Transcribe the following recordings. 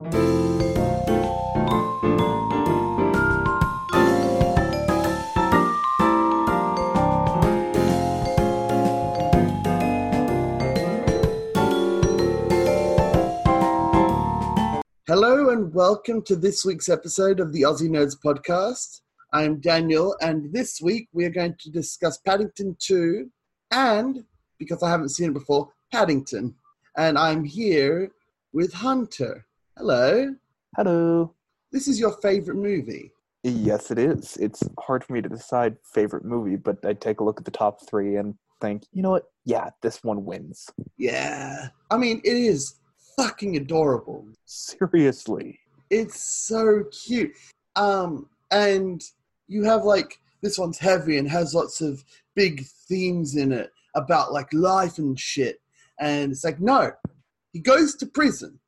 Hello and welcome to this week's episode of the Aussie Nerds podcast. I'm Daniel, and this week we are going to discuss Paddington 2 and, because I haven't seen it before, Paddington. And I'm here with Hunter. Hello. Hello. This is your favorite movie. Yes, it is. It's hard for me to decide favorite movie, but I take a look at the top three and think, you know what? Yeah, this one wins. Yeah. I mean, it is fucking adorable. Seriously. It's so cute. Um, and you have like this one's heavy and has lots of big themes in it about like life and shit. And it's like, no, he goes to prison.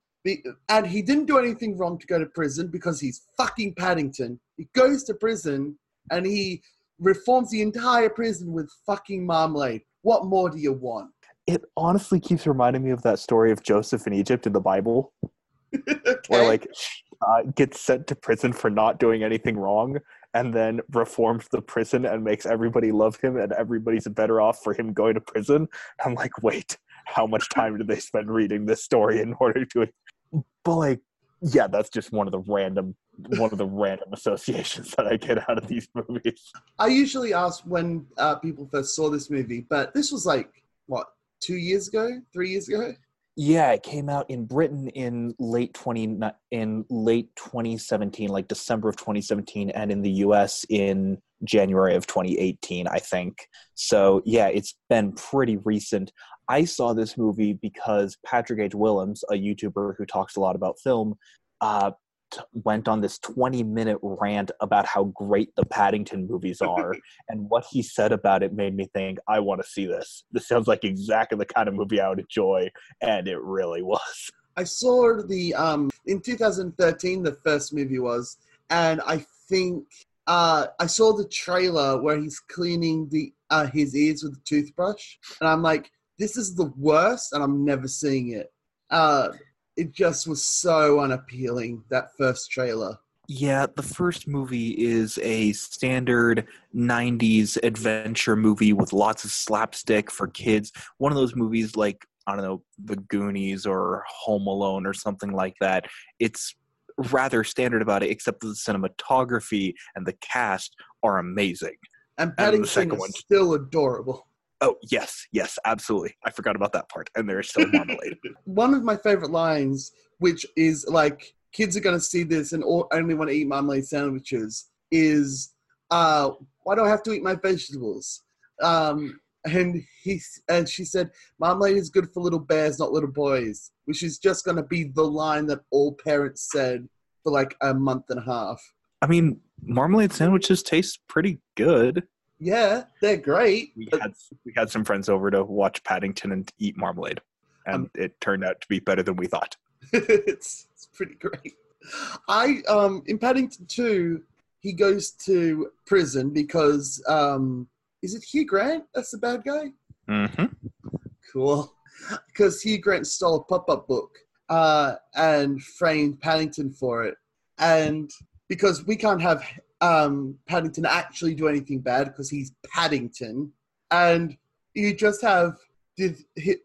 And he didn't do anything wrong to go to prison because he's fucking Paddington. He goes to prison and he reforms the entire prison with fucking marmalade. What more do you want? It honestly keeps reminding me of that story of Joseph in Egypt in the Bible, okay. where like uh, gets sent to prison for not doing anything wrong, and then reforms the prison and makes everybody love him, and everybody's better off for him going to prison. I'm like, wait, how much time did they spend reading this story in order to? But like, yeah, that's just one of the random one of the random associations that I get out of these movies. I usually ask when uh, people first saw this movie, but this was like, what, two years ago? Three years ago? Yeah, it came out in Britain in late twenty in late 2017, like December of 2017, and in the US in January of 2018, I think. So yeah, it's been pretty recent. I saw this movie because Patrick H. Willems, a YouTuber who talks a lot about film, uh, t- went on this 20 minute rant about how great the Paddington movies are. and what he said about it made me think, I want to see this. This sounds like exactly the kind of movie I would enjoy. And it really was. I saw the um in 2013 the first movie was, and I think uh I saw the trailer where he's cleaning the uh his ears with a toothbrush, and I'm like, this is the worst, and I'm never seeing it. Uh, it just was so unappealing that first trailer. Yeah, the first movie is a standard 90s adventure movie with lots of slapstick for kids. One of those movies like, I don't know, The Goonies or Home Alone or something like that. It's rather standard about it, except the cinematography and the cast are amazing. And And the second is one. still adorable. Oh, yes, yes, absolutely. I forgot about that part. And there is still marmalade. One of my favorite lines, which is like kids are going to see this and all, only want to eat marmalade sandwiches, is uh, why do I have to eat my vegetables? Um, and he and she said, marmalade is good for little bears, not little boys, which is just going to be the line that all parents said for like a month and a half. I mean, marmalade sandwiches taste pretty good. Yeah, they're great. we had we had some friends over to watch Paddington and eat marmalade, and Um, it turned out to be better than we thought. it's, it's pretty great. I um in Paddington 2, he goes to prison because um is it Hugh Grant that's the bad guy? Mm-hmm. Cool. Because Hugh Grant stole a pop-up book uh and framed Paddington for it. And because we can't have um Paddington actually do anything bad because he's Paddington and you just have did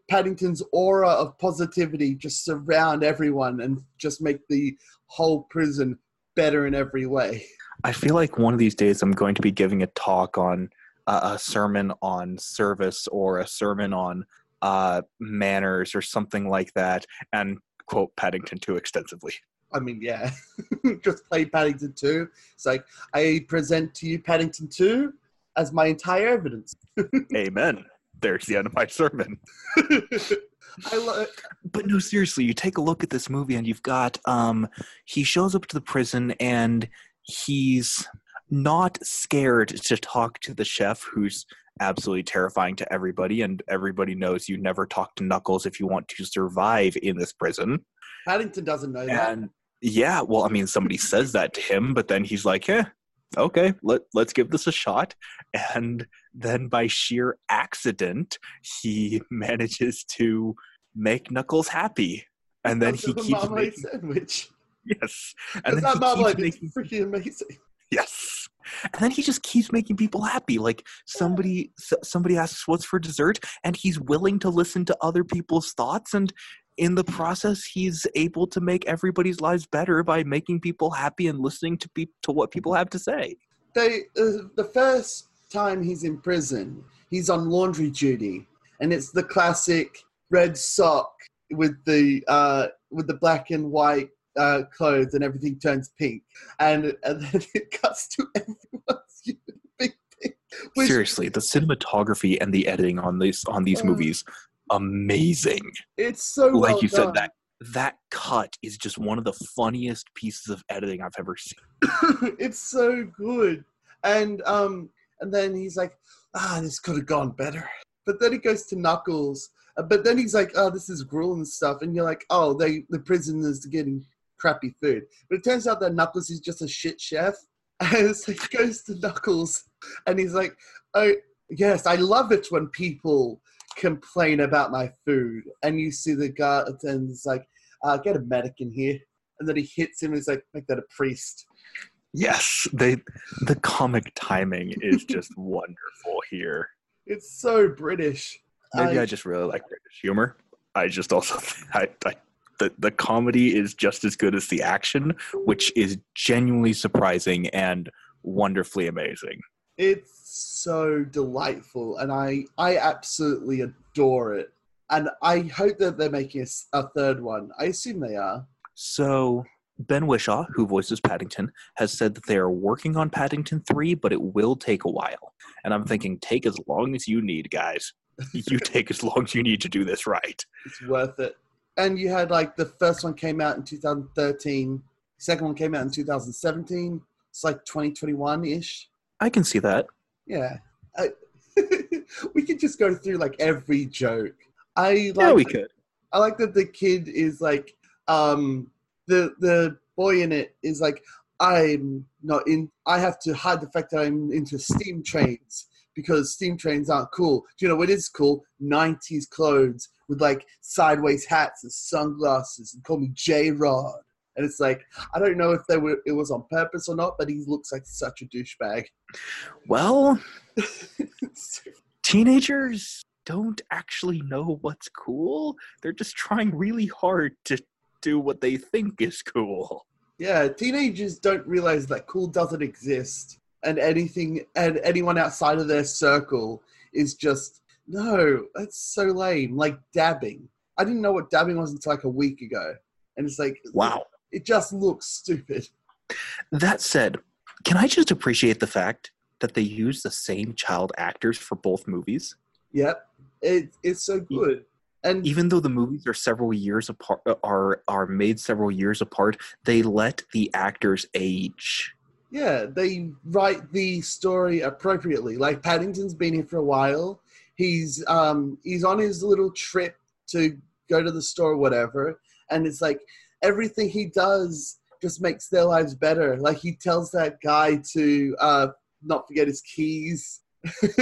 Paddington's aura of positivity just surround everyone and just make the whole prison better in every way. I feel like one of these days I'm going to be giving a talk on uh, a sermon on service or a sermon on uh, manners or something like that, and quote Paddington too extensively. I mean, yeah, just play Paddington 2. It's like, I present to you Paddington 2 as my entire evidence. Amen. There's the end of my sermon. I lo- But no, seriously, you take a look at this movie and you've got um he shows up to the prison and he's not scared to talk to the chef who's absolutely terrifying to everybody and everybody knows you never talk to Knuckles if you want to survive in this prison. Paddington doesn't know that. Yeah, well, I mean somebody says that to him, but then he's like, "Yeah, okay, let let's give this a shot." And then by sheer accident, he manages to make Knuckles happy. And then he keeps making, sandwich. Yes. And then that he Marmalade keeps is making freaking amazing. Yes. And then he just keeps making people happy. Like somebody somebody asks what's for dessert and he's willing to listen to other people's thoughts and in the process he's able to make everybody's lives better by making people happy and listening to pe- to what people have to say. They uh, the first time he's in prison, he's on laundry duty, and it's the classic red sock with the uh, with the black and white uh, clothes, and everything turns pink, and and then it cuts to everyone's. Which, Seriously, the cinematography and the editing on these on these Uh, movies amazing. it's so Like well you said that that cut is just one of the funniest pieces of editing I've ever seen. it's so good. And um and then he's like, ah, this could have gone better. But then he goes to Knuckles. uh, But then he's like, oh, this is gruel and stuff. And you're like, oh, they the prisoners are getting crappy food. But it turns out that Knuckles is just a shit chef. And so he goes to Knuckles and he's like, oh, yes, I love it when people complain about my food. And you see the guy and he's like, uh, get a medic in here. And then he hits him and he's like, make that a priest. Yes, they the comic timing is just wonderful here. It's so British. Maybe I, just really like British humor. I just also I, I the the comedy is just as good as the action, which is genuinely surprising and wonderfully amazing. It's so delightful, and I I absolutely adore it. And I hope that they're making a third one. I assume they are. So Ben Whishaw, who voices Paddington, has said that they are working on Paddington 3, but it will take a while. And I'm thinking, take as long as you need, guys. You take as long as you need to do this right. It's worth it. And you had like the first one came out in 2013, second one came out in 2017. It's like 2021 ish. I can see that. Yeah. I, we could just go through like every joke. I like yeah, we could. I like that the kid is like um the the boy in it is like I'm not in I have to hide the fact that I'm into steam trains because steam trains aren't cool. Do you know what is cool? 90s clothes with like sideways hats and sunglasses and call me J Rod. And it's like I don't know if they were it was on purpose or not, but he looks like such a douchebag. Well, teenagers don't actually know what's cool. They're just trying really hard to do what they think is cool. Yeah, teenagers don't realize that cool doesn't exist, and anything and anyone outside of their circle is just no. That's so lame. Like dabbing. I didn't know what dabbing was until like a week ago, and it's like Wow. It just looks stupid. That said, can I just appreciate the fact that they use the same child actors for both movies? Yep, it it's so good. And Even though the movies are several years apart, are are made several years apart, they let the actors age. Yeah, they write the story appropriately. Like Paddington's been here for a while. He's um he's on his little trip to go to the store, or whatever, and it's like everything he does just makes their lives better. Like he tells that guy to uh not forget his keys,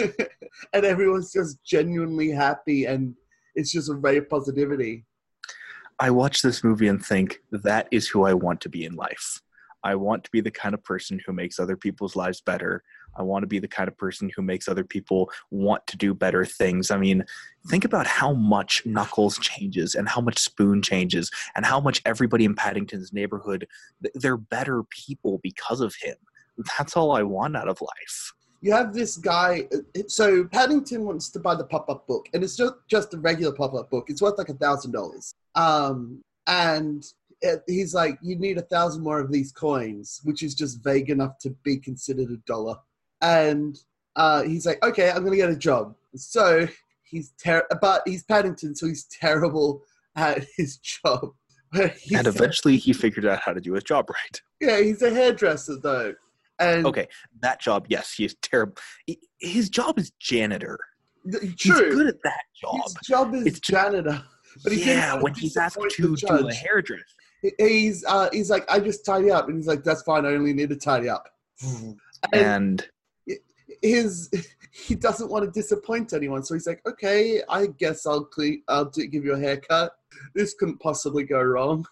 and everyone's just genuinely happy, and it's just a ray of positivity. I watch this movie and think that is who I want to be in life. I want to be the kind of person who makes other people's lives better. I want to be the kind of person who makes other people want to do better things. I mean, think about how much Knuckles changes and how much Spoon changes and how much everybody in Paddington's neighborhood, they're better people because of him. That's all I want out of life. you have this guy. So Paddington wants to buy the pop-up book, and it's just just a regular pop-up book. It's worth like a thousand dollars. Um, and he's like, "You need a thousand more of these coins," which is just vague enough to be considered a dollar. And uh, he's like, "Okay, I'm gonna get a job." So he's ter- but he's Paddington, so he's terrible at his job. And eventually he figured out how to do his job right. yeah, he's a hairdresser though. And Okay, that job, yes, he is terrible. His job is janitor. th- He's good at that job. His job is It's janitor. But he yeah, when he's asked to do a judge. hairdresser. He- He's uh, he's like, I just tidy up, and he's like, that's fine. I only need to tidy up. And And his he doesn't want to disappoint anyone, so he's like, okay, I guess I'll clean, I'll give you a haircut. This couldn't possibly go wrong.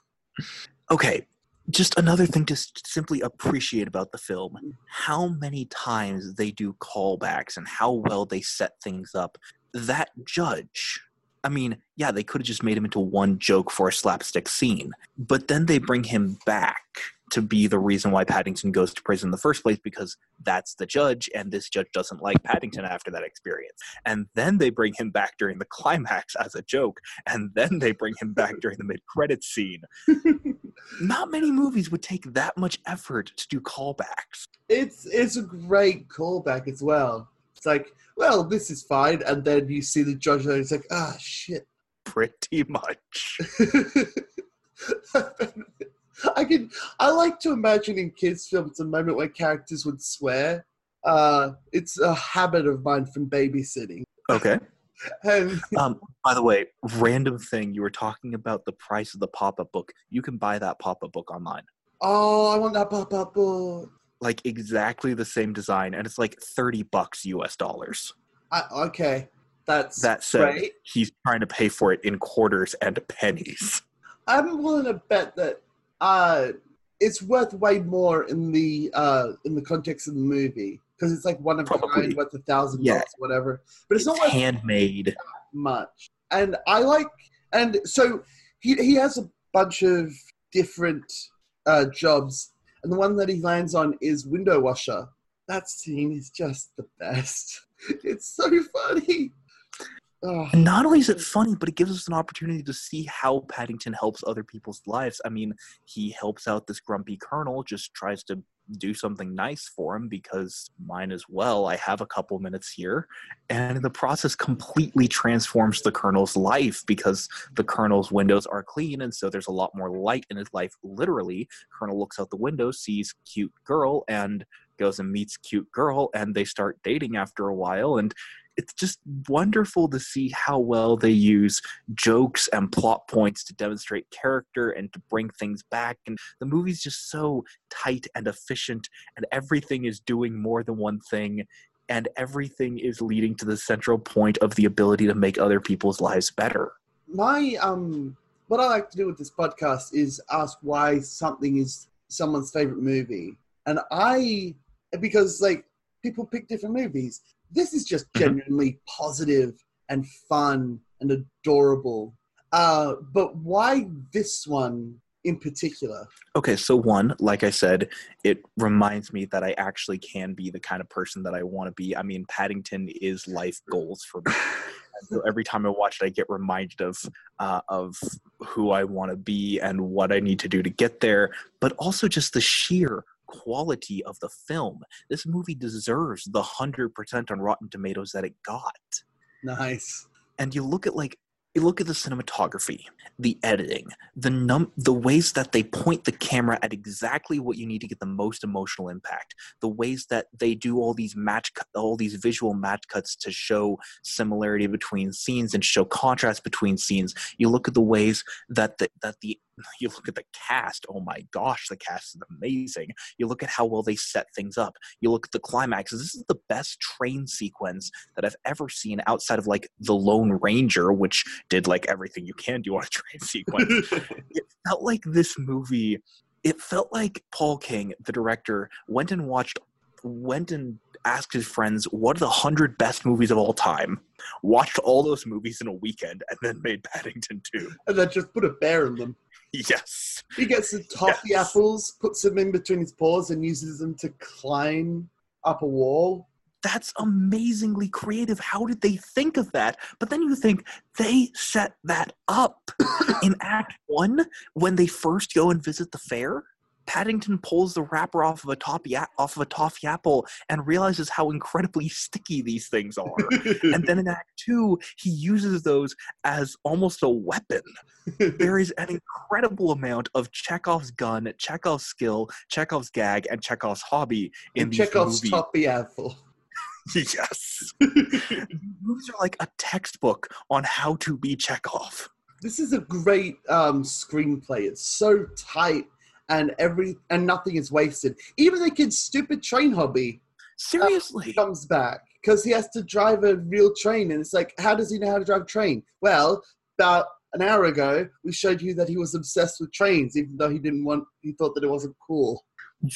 okay, just another thing to simply appreciate about the film how many times they do callbacks and how well they set things up that judge i mean yeah they could have just made him into one joke for a slapstick scene but then they bring him back to be the reason why paddington goes to prison in the first place because that's the judge and this judge doesn't like paddington after that experience and then they bring him back during the climax as a joke and then they bring him back during the mid-credits scene not many movies would take that much effort to do callbacks. It's it's a great callback as well. It's like, well, this is fine, and then you see the judge, and it's like, ah, shit. Pretty much. I can. I like to imagine in kids' films a moment where characters would swear. Uh, it's a habit of mine from babysitting. Okay. And Um, by the way, random thing, you were talking about the price of the pop-up book. You can buy that pop-up book online. oh, I want that pop up book. Like exactly the same design, and it's like 30 bucks US dollars. I, okay, that's That said, great. he's trying to pay for it in quarters and pennies. I'm willing to bet that uh, it's worth way more in the uh, in the context of the movie because it's like one of Probably. kind worth a thousand Yeah. bucks, whatever. But it's not worth handmade. much. And I like, and so he he has a bunch of different uh, jobs, and the one that he lands on is window washer. That scene is just the best. It's so funny. And not only is it funny, but it gives us an opportunity to see how Paddington helps other people's lives. I mean, he helps out this grumpy colonel, just tries to do something nice for him because mine as well. I have a couple minutes here. And in the process, completely transforms the colonel's life because the colonel's windows are clean. And so there's a lot more light in his life, literally. Colonel looks out the window, sees cute girl, and goes and meets cute girl. And they start dating after a while. And it's just wonderful to see how well they use jokes and plot points to demonstrate character and to bring things back. And the movie's just so tight and efficient, and everything is doing more than one thing, and everything is leading to the central point of the ability to make other people's lives better. my um, what I like to do with this podcast is ask why something is someone's favorite movie, and I because like people pick different movies. This is just Mhm. genuinely positive and fun and adorable. Uh, but why this one in particular? Okay, so one, like I said, it reminds me that I actually can be the kind of person that I want to be. I mean, Paddington is life goals for me. so every time I watch it, I get reminded of uh, of who I want to be and what I need to do to get there, but also just the sheer quality of the film. This movie deserves the hundred percent on Rotten Tomatoes that it got. Nice. And you look at like you look at the cinematography, the editing, the num the ways that they point the camera at exactly what you need to get the most emotional impact, the ways that they do all these match cut, all these visual match cuts to show similarity between scenes and show contrast between scenes. You look at the ways that the, that the you look at the cast. Oh my gosh, the cast is amazing. You look at how well they set things up. You look at the climax. This is the best train sequence that I've ever seen outside of like the Lone Ranger, which did like everything you can do on a train sequence. it felt like this movie. It felt like Paul King, the director, went and watched, went and asked his friends, "What are the hundred best movies of all time?" Watched all those movies in a weekend, and then made Paddington Two. and then just put a bear in them. Yes. He gets the toffee Yes. apples, puts them in between his paws, and uses them to climb up a wall. that's amazingly creative. How did they think of that? But then you think they set that up in Act One when they first go and visit the fair. Paddington pulls the wrapper off of a toffee off of a toffee apple and realizes how incredibly sticky these things are. and then in Act Two, he uses those as almost a weapon. There is an incredible amount of Chekhov's gun, Chekhov's skill, Chekhov's gag, and Chekhov's hobby in and these Chekhov's movies. toffee apple. Yes. These movies are like a textbook on how to be Chekhov. this is a great um, screenplay. It's so tight, and every and nothing is wasted. Even the kid's stupid train hobby Seriously. comes back because he has to drive a real train, and it's like, how does he know how to drive a train? Well, about an hour ago, we showed you that he was obsessed with trains, even though he didn't want, he thought that it wasn't cool.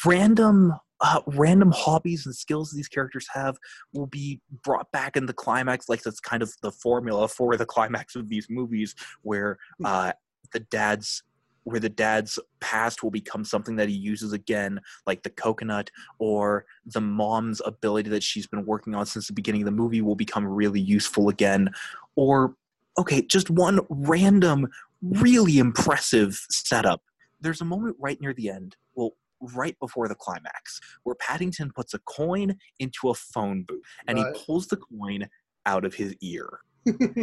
Random uh, random hobbies and skills these characters have will be brought back in the climax like that's kind of the formula for the climax of these movies where Hmm. uh, the dad's where the dad's past will become something that he uses again like the coconut or the mom's ability that she's been working on since the beginning of the movie will become really useful again or okay just one random really impressive setup there's a moment right near the end well right before the climax where Paddington puts a coin into a phone booth and Right. he pulls the coin out of his ear.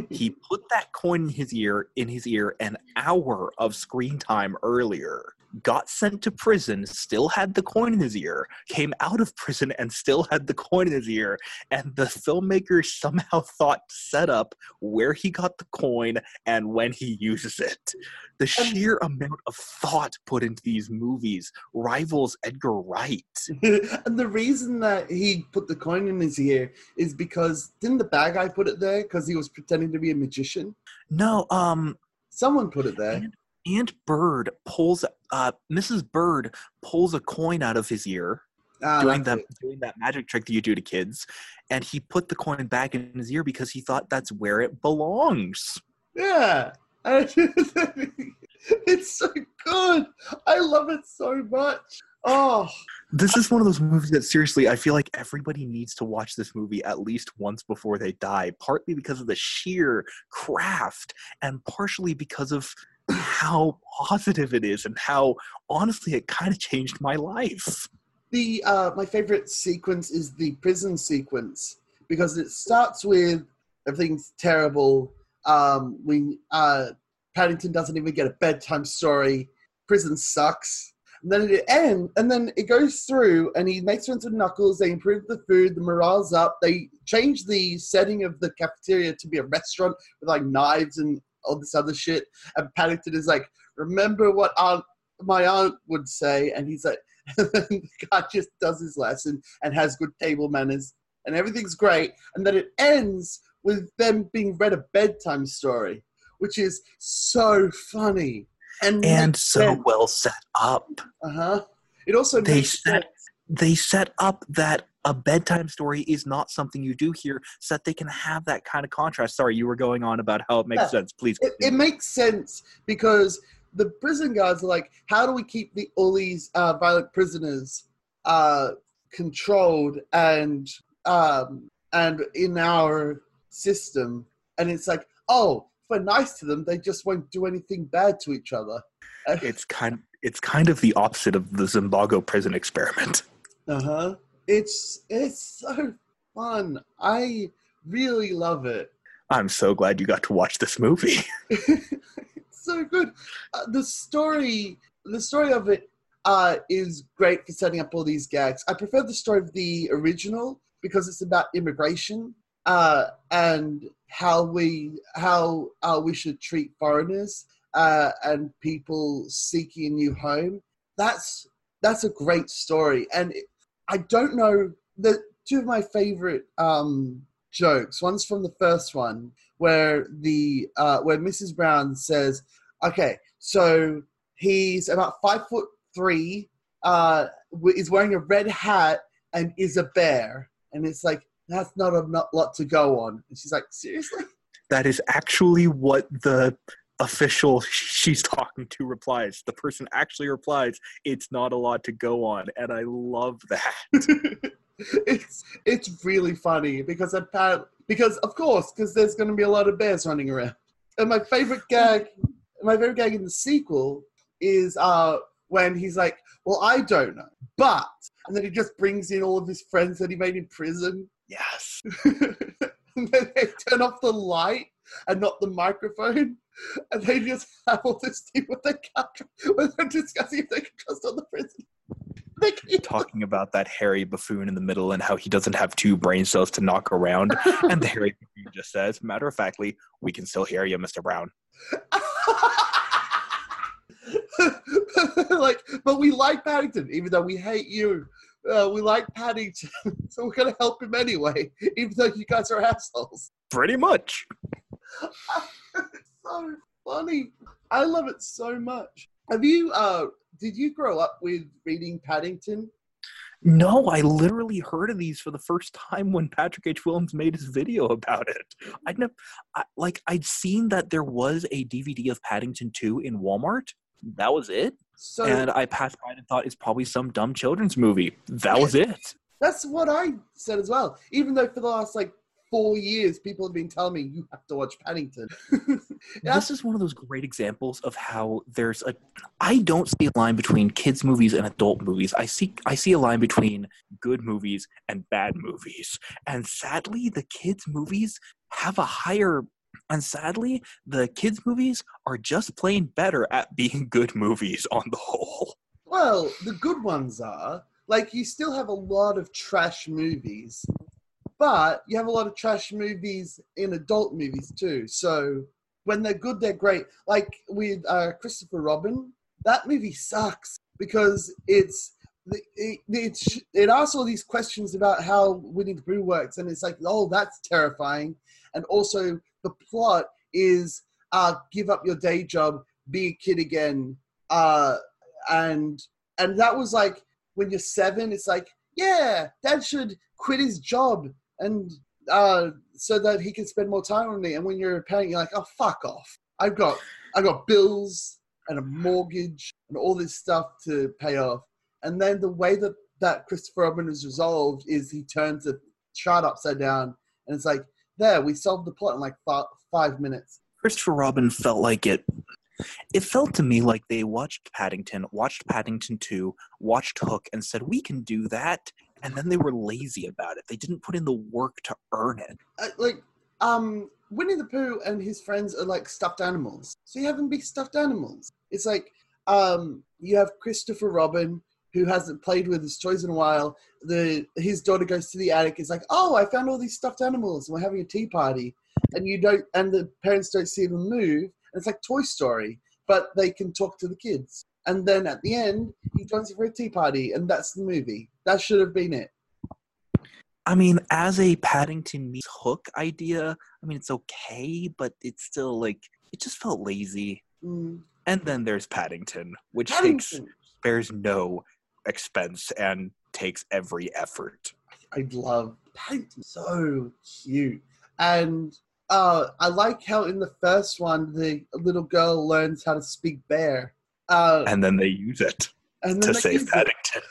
He put that coin in his ear in his ear an hour of screen time earlier. Got sent to prison, still had the coin in his ear, came out of prison and still had the coin in his ear, and the filmmaker somehow thought to set up where he got the coin and when he uses it. The sheer amount of thought put into these movies rivals Edgar Wright. and the reason that he put the coin in his ear is because didn't the bad guy put it there because he was pretending to be a magician? No, um, Someone put it there. Aunt Bird pulls, uh, Mrs. Bird pulls a coin out of his ear, Ah, doing that, doing that magic trick that you do to kids, and he put the coin back in his ear because he thought that's where it belongs. Yeah. it's so good. I love it so much. Oh, This is one of those movies that seriously, I feel like everybody needs to watch this movie at least once before they die, partly because of the sheer craft and partially because of how positive it is and how honestly it kind of changed my life. the uh, my favorite sequence is the prison sequence because it starts with everything's terrible. Um, we uh, Paddington doesn't even get a bedtime story. Prison sucks. And then it ends, and then it goes through, and he makes friends with Knuckles. They improve the food, the morale's up. They change the setting of the cafeteria to be a restaurant with like knives and all this other shit. And Paddington is like, "Remember what aunt, my aunt would say," and he's like, and then the guy just does his lesson and has good table manners, and everything's great. And then it ends with them being read a bedtime story, which is so funny and And so well set up. uh huh. It also They sense. They set up that a bedtime story is not something you do here so that they can have that kind of contrast. Sorry, you were going on about how it makes Yeah. sense. Please. It, it makes sense because the prison guards are like, how do we keep the all these uh, violent prisoners uh, controlled and um, and in our system? And it's like, oh, if we're nice to them, they just won't do anything bad to each other. it's kind it's kind of the opposite of the Zimbardo prison experiment. Uh huh. It's it's so fun. I really love it. I'm so glad you got to watch this movie. it's so good. Uh, the story, the story of it, uh, is great for setting up all these gags. I prefer the story of the original because it's about immigration uh, and how we how uh, we should treat foreigners uh, and people seeking a new home. That's that's a great story, and it, I don't know the two of my favorite um, jokes. One's from the first one where the uh, where Mrs. Brown says, "Okay, so he's about five foot three, uh, is wearing a red hat, and is a bear." And it's like that's not a lot to go on. And she's like, "Seriously?" That is actually what the official she's talking to replies. The person actually replies, "It's not a lot to go on," and I love that. it's it's really funny because apparently because of course because there's going to be a lot of bears running around. And my favorite gag, my favorite gag in the sequel is uh when he's like, "Well, I don't know, but," and then he just brings in all of his friends that he made in prison. Yes. and then they turn off the light and not the microphone, and they just have all this thing with the when they're discussing if they can trust on the can Talking about that hairy buffoon in the middle and how he doesn't have two brain cells to knock around, and the hairy buffoon just says, "Matter of factly, we can still hear you, Mr. Brown." like, but we like Paddington, even though we hate you. Uh, we like Paddington, so we're gonna help him anyway, even though you guys are assholes. Pretty much. so funny. I love it so much. Have you? uh Did you grow up with reading Paddington? No, I literally heard of these for the first time when Patrick H. Willems made his video about it. I'd never, I, like, I'd seen that there was a DVD of Paddington 2 in Walmart. That was it. So and I passed by and thought it's probably some dumb children's movie. That was it. that's what I said as well. Even though for the last like four years, people have been telling me you have to watch Paddington. This is one of those great examples of how there's a I don't see a line between kids movies and adult movies. I see I see a line between good movies and bad movies. And sadly the kids movies have a higher and sadly the kids movies are just plain better at being good movies on the whole. Well, the good ones are like you still have a lot of trash movies, but you have a lot of trash movies in adult movies too. So when they're good, they're great. Like with uh, Christopher Robin, that movie sucks because it's it, it, it asks all these questions about how Winnie the Pooh works, and it's like, oh, that's terrifying. And also, the plot is uh, give up your day job, be a kid again, uh, and and that was like when you're seven, it's like, yeah, dad should quit his job and uh, so that he can spend more time with me. And when you're a parent, you're like, oh, fuck off. I've got I've got bills and a mortgage and all this stuff to pay off. And then the way that that Christopher Robin is resolved is he turns the chart upside down, and it's like, there, we solved the plot in like five, five minutes. Christopher Robin felt like it. It felt to me like they watched Paddington, watched Paddington 2, watched Hook, and said, We can do that. And then they were lazy about it. They didn't put in the work to earn it. Uh, like, um, Winnie the Pooh and his friends are like stuffed animals. So you have them be stuffed animals. It's like, um, you have Christopher Robin, who hasn't played with his toys in a while. The his daughter goes to the attic. It's like, oh, I found all these stuffed animals. We're having a tea party, and you don't, and the parents don't see them move. And it's like Toy Story, but they can talk to the kids. And then at the end, he joins for a tea party, and that's the movie. That should have been it. I mean, as a Paddington meets Hook idea, I mean, it's okay, but it's still like, it just felt lazy. Mm. And then there's Paddington, which takes Paddington. bears no expense and takes every effort. I love Paddington. So cute. And uh, I like how in the first one, the little girl learns how to speak bear. Uh, And then they use it and to save use it. Paddington.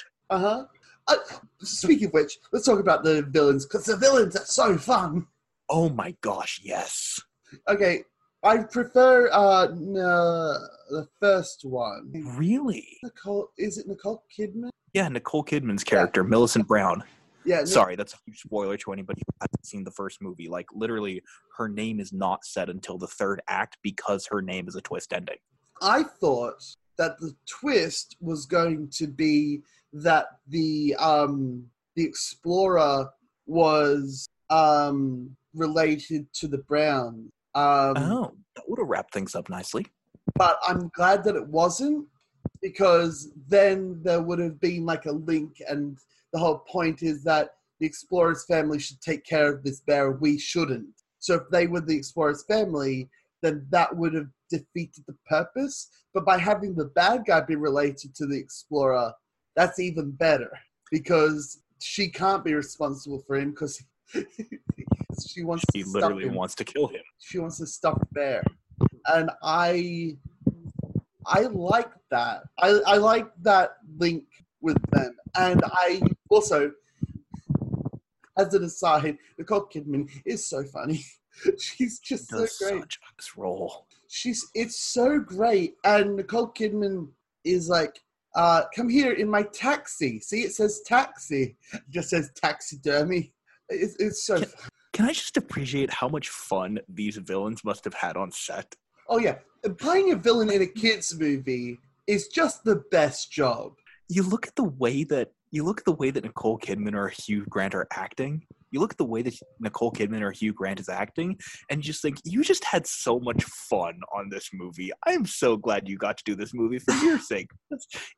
Uh, speaking of which, let's talk about the villains, because the villains are so fun. Oh my gosh, yes. Okay, I prefer uh, no, the first one. Really? Nicole, is it Nicole Kidman? Yeah, Nicole Kidman's character, Millicent Brown. Yeah, no- Sorry, that's a huge spoiler to anybody who hasn't seen the first movie. Like, literally, her name is not said until the third act because her name is a twist ending. I thought that the twist was going to be that the um the explorer was um related to the Browns. Um, Oh, that would have wrapped things up nicely. but I'm glad that it wasn't because then there would have been like a link, and the whole point is that the explorer's family should take care of this bear. We shouldn't. So if they were the explorer's family, then that would have defeated the purpose. But by having the bad guy be related to the explorer, that's even better because she can't be responsible for him because she wants He to literally wants to kill him. she wants to stuff bear and i i like that. I i like that link with them. And i also as an aside nicole kidman is so funny. She's just so great. such a role. she's it's so great. And nicole kidman is like uh come here in my taxi see it says taxi it just says taxidermy it's, it's so Can- Can I just appreciate how much fun these villains must have had on set? Oh yeah, playing a villain in a kids movie is just the best job. You look at the way that you look at the way that Nicole Kidman or Hugh Grant are acting. You look at the way that Nicole Kidman or Hugh Grant is acting, and you just think you just had so much fun on this movie. I am so glad you got to do this movie for your sake.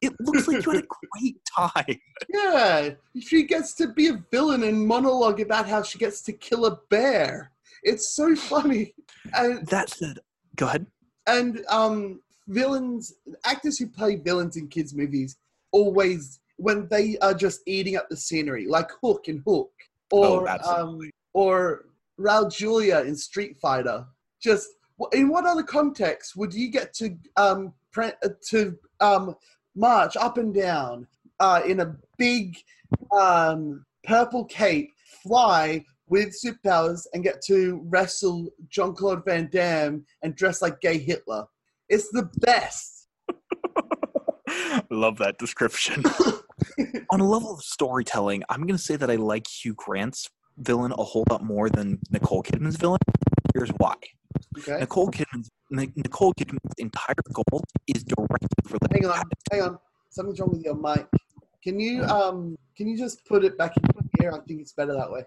It looks like you had a great time. Yeah, she gets to be a villain and monologue about how she gets to kill a bear. It's so funny. And That said, go ahead. and um, villains, actors who play villains in kids' movies, always when they are just eating up the scenery, like Hook and Hook, or Oh, um, or Raul Julia in Street Fighter. Just in what other context would you get to um pre- uh, to um march up and down uh, in a big um purple cape, fly with superpowers, and get to wrestle John Claude Van Damme and dress like gay Hitler? It's the best. Love that description. On a level of storytelling, I'm going to say that I like Hugh Grant's villain a whole lot more than Nicole Kidman's villain. Here's why. Okay. Nicole Kidman's Nic- Nicole Kidman's entire goal is directly related. Hang on, hang on. Something's wrong with your mic. Can you um can you just put it back in here? I think it's better that way.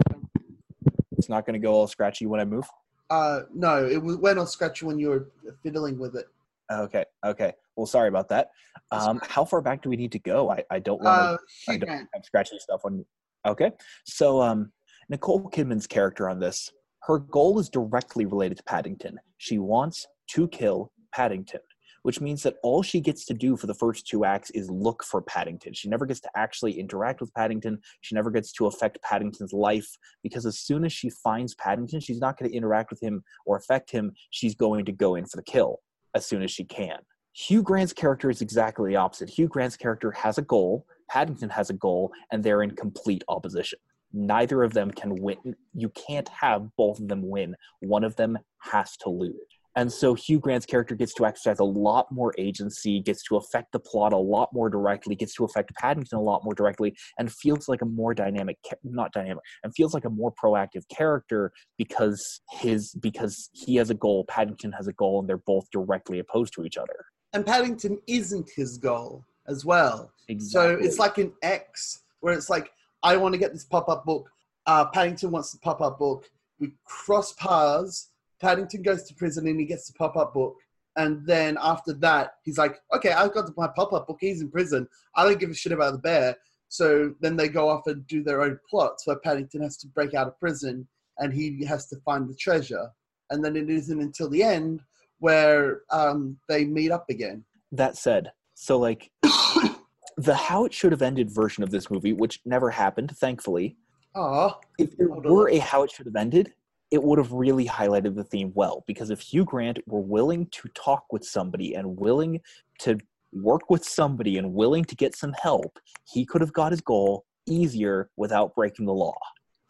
It's not going to go all scratchy when I move. Uh no, it was went on scratchy when you were fiddling with it. Okay, okay. Well, sorry about that. Um, how far back do we need to go? I, I don't want to Uh I Hugh don't Grant. have scratchy stuff on. Okay, so um, Nicole Kidman's character on this, her goal is directly related to Paddington. She wants to kill Paddington, which means that all she gets to do for the first two acts is look for Paddington. She never gets to actually interact with Paddington. She never gets to affect Paddington's life because as soon as she finds Paddington, she's not going to interact with him or affect him. She's going to go in for the kill as soon as she can. Hugh Grant's character is exactly the opposite. Hugh Grant's character has a goal, Paddington has a goal, and they're in complete opposition. Neither of them can win. You can't have both of them win. One of them has to lose. And so Hugh Grant's character gets to exercise a lot more agency, gets to affect the plot a lot more directly, gets to affect Paddington a lot more directly, and feels like a more dynamic, not dynamic, and feels like a more proactive character because his because he has a goal, Paddington has a goal, and they're both directly opposed to each other. And Paddington isn't his goal as well. Exactly. So it's like an X where it's like, I want to get this pop-up book. Uh, Paddington wants the pop-up book. We cross paths. Paddington goes to prison and he gets the pop-up book. And then after that, he's like, okay, I've got my pop-up book. He's in prison. I don't give a shit about the bear. So then they go off and do their own plots where Paddington has to break out of prison and he has to find the treasure. And then it isn't until the end where um, they meet up again. that said, so like the how it should have ended version of this movie, which never happened, thankfully, Oh, if there were a how it should have ended, it would have really highlighted the theme well. Because if Hugh Grant were willing to talk with somebody and willing to work with somebody and willing to get some help, he could have got his goal easier without breaking the law.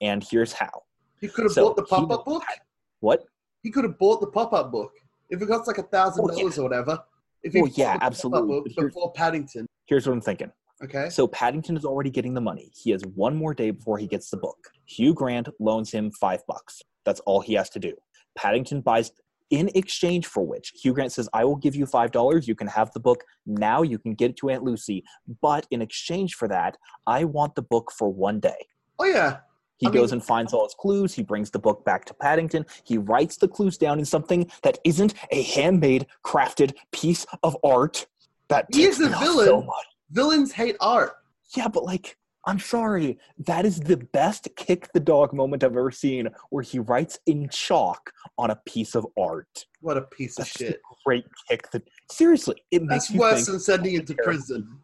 And here's how. he could have So bought the pop-up book. What? He could have bought the pop-up book if it costs like a thousand oh, dollars or whatever. If he Well, yeah, absolutely, book but here's- before Paddington, Here's what I'm thinking. okay. So Paddington is already getting the money. He has one more day before he gets the book. Hugh Grant loans him five bucks. That's all he has to do. Paddington buys in exchange for which Hugh Grant says, I will give you five dollars. You can have the book now. You can get it to Aunt Lucy. But in exchange for that, I want the book for one day. Oh yeah, He I goes mean- and finds all his clues. He brings the book back to Paddington. He writes the clues down in something that isn't a handmade, crafted piece of art. That He is a villain. so villains hate art. Yeah, but like, I'm sorry. That is the best kick the dog moment I've ever seen, where he writes in chalk on a piece of art. What a piece of shit. a great kick. The seriously, it makes That's you worse than sending him to prison.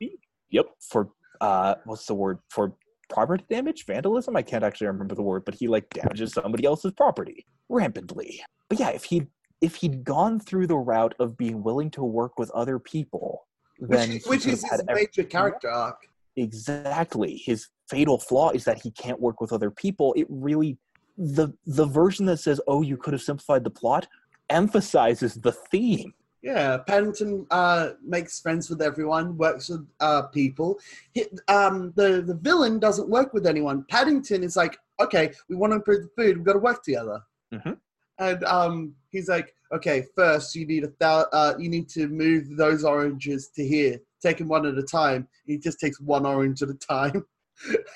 Yep, for uh, what's the word for property damage, vandalism? I can't actually remember the word, but he like damages somebody else's property rampantly. But yeah, if he if he'd gone through the route of being willing to work with other people, then Which, which is his every- major character arc. Exactly his fatal flaw is that he can't work with other people it really the the version that says oh you could have simplified the plot emphasizes the theme Yeah, Paddington uh, makes friends with everyone, works with uh, people. He, um, the the villain doesn't work with anyone. Paddington is like, okay, we want to improve the food. We've got to work together. Mhm. And um, he's like, okay, first you need a thou- uh, you need to move those oranges to here. Take them one at a time. He just takes one orange at a time.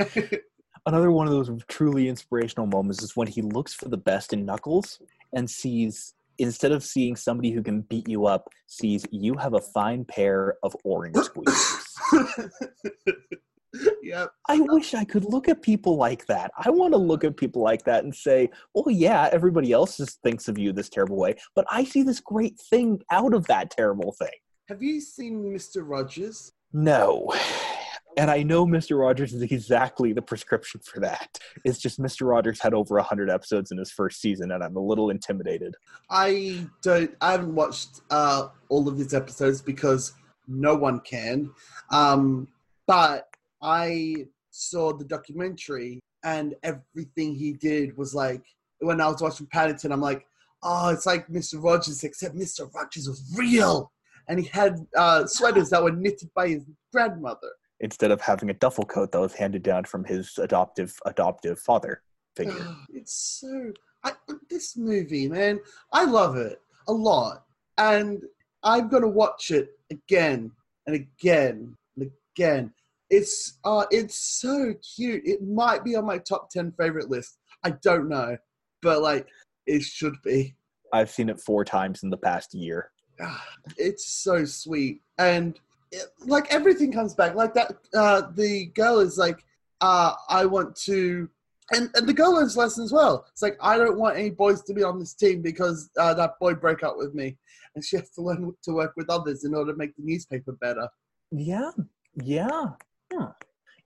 another one of those truly inspirational moments is when he looks for the best in knuckles and sees instead of seeing somebody who can beat you up sees you have a fine pair of orange squeezers Yep. I wish I could look at people like that. I want to look at people like that and say, well, yeah, everybody else just thinks of you this terrible way, but I see this great thing out of that terrible thing." Have you seen Mr. Rogers? No. And I know Mr. Rogers is exactly the prescription for that. It's just Mr. Rogers had over 100 episodes in his first season, and I'm a little intimidated. I don't. I haven't watched uh, all of his episodes because no one can. Um, but I saw the documentary, and everything he did was like when I was watching Paddington. I'm like, oh, it's like Mr. Rogers, except Mr. Rogers was real, and he had uh, sweaters that were knitted by his grandmother. Instead of having a duffel coat that was handed down from his adoptive adoptive father figure. it's so I, this movie, man. I love it a lot, and I'm gonna watch it again and again and again. It's uh, it's so cute. It might be on my top ten favorite list. I don't know, but like it should be. I've seen it four times in the past year. Ah, It's so sweet, and it, like everything comes back. Like that, uh, the girl is like, uh, I want to, and and the girl learns lesson as well. It's like I don't want any boys to be on this team because uh, that boy broke up with me, and she has to learn to work with others in order to make the newspaper better. Yeah, yeah, yeah.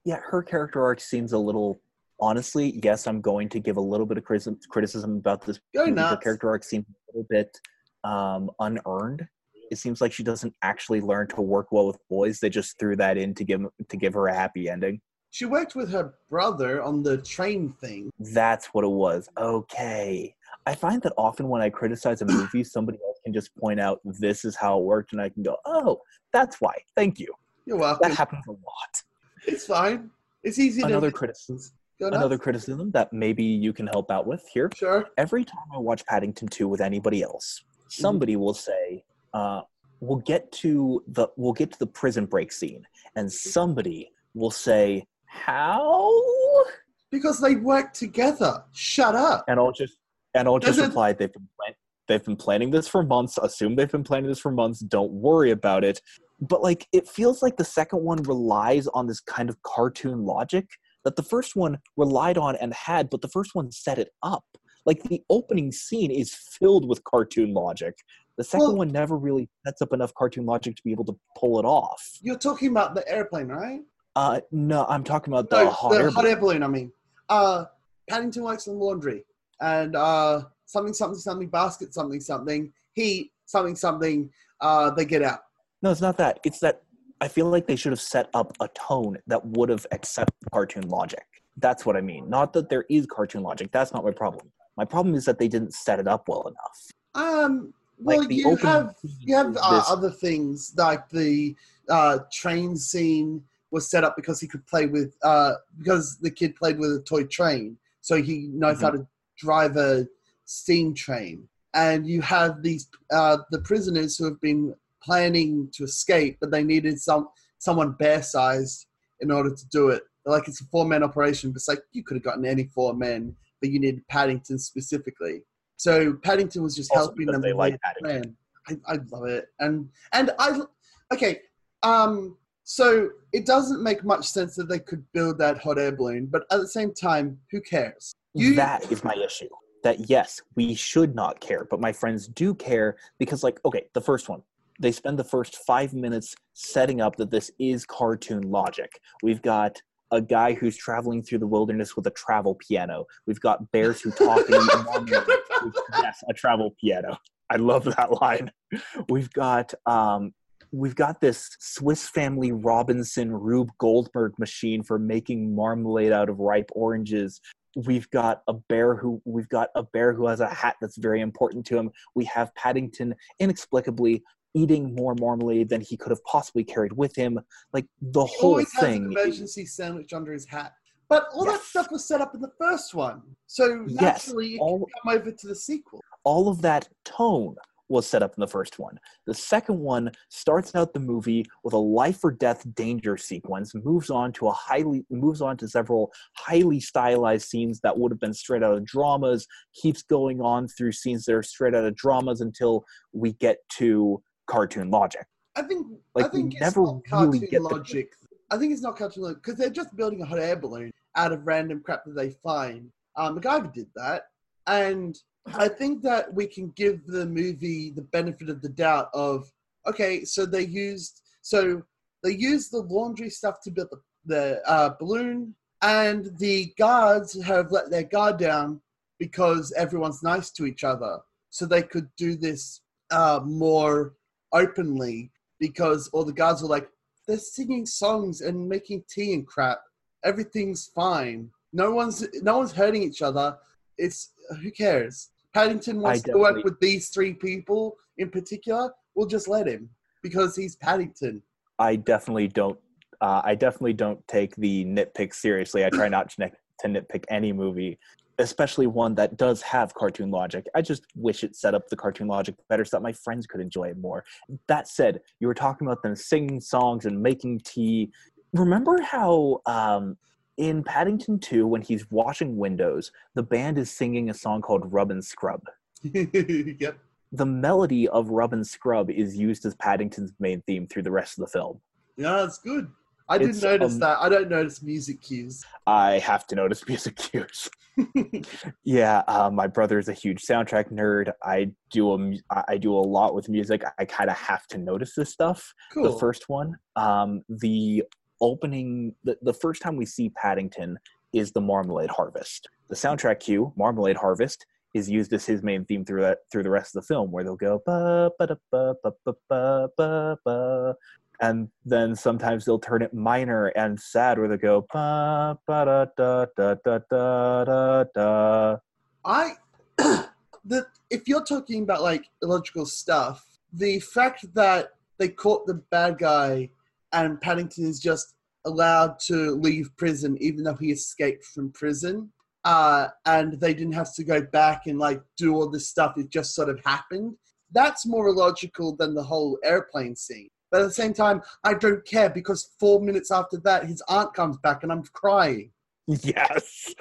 Yeah, her character arc seems a little. Honestly, yes, I'm going to give a little bit of criticism, criticism about this. Her character arc seems a little bit um, unearned. It seems like she doesn't actually learn to work well with boys. They just threw that in to give to give her a happy ending. She worked with her brother on the train thing. That's what it was. Okay. I find that often when I criticize a movie, somebody else can just point out this is how it worked, and I can go, "Oh, that's why." Thank you. You're welcome. That happens a lot. It's fine. It's easy to Another criticism. Another criticism that maybe you can help out with here. Sure. Every time I watch Paddington 2 with anybody else, somebody will say, uh, "We'll get to the we'll get to the prison break scene," and somebody will say, "How?" Because they work together. Shut up. And I'll just and I'll just Doesn't- reply, "They've been they've been planning this for months. Assume they've been planning this for months. Don't worry about it." But like, it feels like the second one relies on this kind of cartoon logic that the first one relied on and had, but the first one set it up. Like the opening scene is filled with cartoon logic. The second Well- one never really sets up enough cartoon logic to be able to pull it off. You're talking about the airplane, right? Uh, no, I'm talking about the No, hot the air. hot air balloon. I mean, uh, Paddington works in laundry, and uh, something, something, something, basket, something, something, heat, something, something. Uh, they get out. No, it's not that. It's that I feel like they should have set up a tone that would have accepted cartoon logic. That's what I mean. Not that there is cartoon logic. That's not my problem. My problem is that they didn't set it up well enough. Um, well, Like you have you have uh, other things like the uh, train scene was set up because he could play with uh, because the kid played with a toy train, so he knows how to drive a steam train. And you have these uh, the prisoners who have been planning to escape, but they needed some someone bear sized in order to do it. Like it's a four man operation, but it's like you could have gotten any four men, but you needed Paddington specifically. So Paddington was just Also helping them. they like Paddington. I, I love it, and and I okay. Um, so it doesn't make much sense that they could build that hot air balloon, but at the same time, who cares? You- that is my issue. That yes, we should not care, but my friends do care because, like, okay, the first one, they spend the first five minutes setting up that this is cartoon logic. We've got a guy who's traveling through the wilderness with a travel piano. We've got bears who talk. in yes, a travel piano. I love that line. We've got um, we've got this Swiss Family Robinson Rube Goldberg machine for making marmalade out of ripe oranges. We've got a bear who we've got a bear who has a hat that's very important to him. We have Paddington inexplicably eating more marmalade than he could have possibly carried with him. Like the He whole always has an thing. emergency sandwich under his hat. But all that stuff was set up in the first one, so Yes, naturally it all- come over to the sequel. all of that tone was set up in the first one. The second one starts out the movie with a life or death danger sequence, moves on to a highly moves on to several highly stylized scenes that would have been straight out of dramas, keeps going on through scenes that are straight out of dramas until we get to cartoon logic. I think Like, I think it's never not really cartoon get the- logic I think it's not Cartoon Logic because they're just building a hot air balloon out of random crap that they find. Um, MacGyver did that, and I think that we can give the movie the benefit of the doubt of okay, so they used so they used the laundry stuff to build the, the uh, balloon, and the guards have let their guard down because everyone's nice to each other, so they could do this uh, more openly because all the guards were like they're singing songs and making tea and crap. Everything's fine. No one's no one's hurting each other. It's who cares. Paddington wants to work with these three people in particular. We'll just let him because he's Paddington. I definitely don't. Uh, I definitely don't take the nitpick seriously. I try not to, to nitpick any movie, especially one that does have cartoon logic. I just wish it set up the cartoon logic better so that my friends could enjoy it more. That said, you were talking about them singing songs and making tea. Remember how um, in Paddington 2, when he's washing windows, the band is singing a song called Rub and Scrub? yep. The melody of Rub and Scrub is used as Paddington's main theme through the rest of the film. Yeah, that's good. I didn't notice um, that. I don't notice music cues. I have to notice music cues. yeah, uh, my brother is a huge soundtrack nerd. I do a, I do a lot with music. I kind of have to notice this stuff. Cool. The first one, um, the opening the, the first time we see Paddington is the Marmalade Harvest. The soundtrack cue, Marmalade Harvest, is used as his main theme through that through the rest of the film, where they'll go ba ba da ba ba ba ba ba ba, and then sometimes they'll turn it minor and sad, where they go ba ba da da da da da da. I the if you're talking about like illogical stuff, the fact that they caught the bad guy and Paddington is just allowed to leave prison even though he escaped from prison. Uh, and they didn't have to go back and like do all this stuff. It just sort of happened. That's more illogical than the whole airplane scene. But at the same time, I don't care because four minutes after that, his aunt comes back and I'm crying. Yes.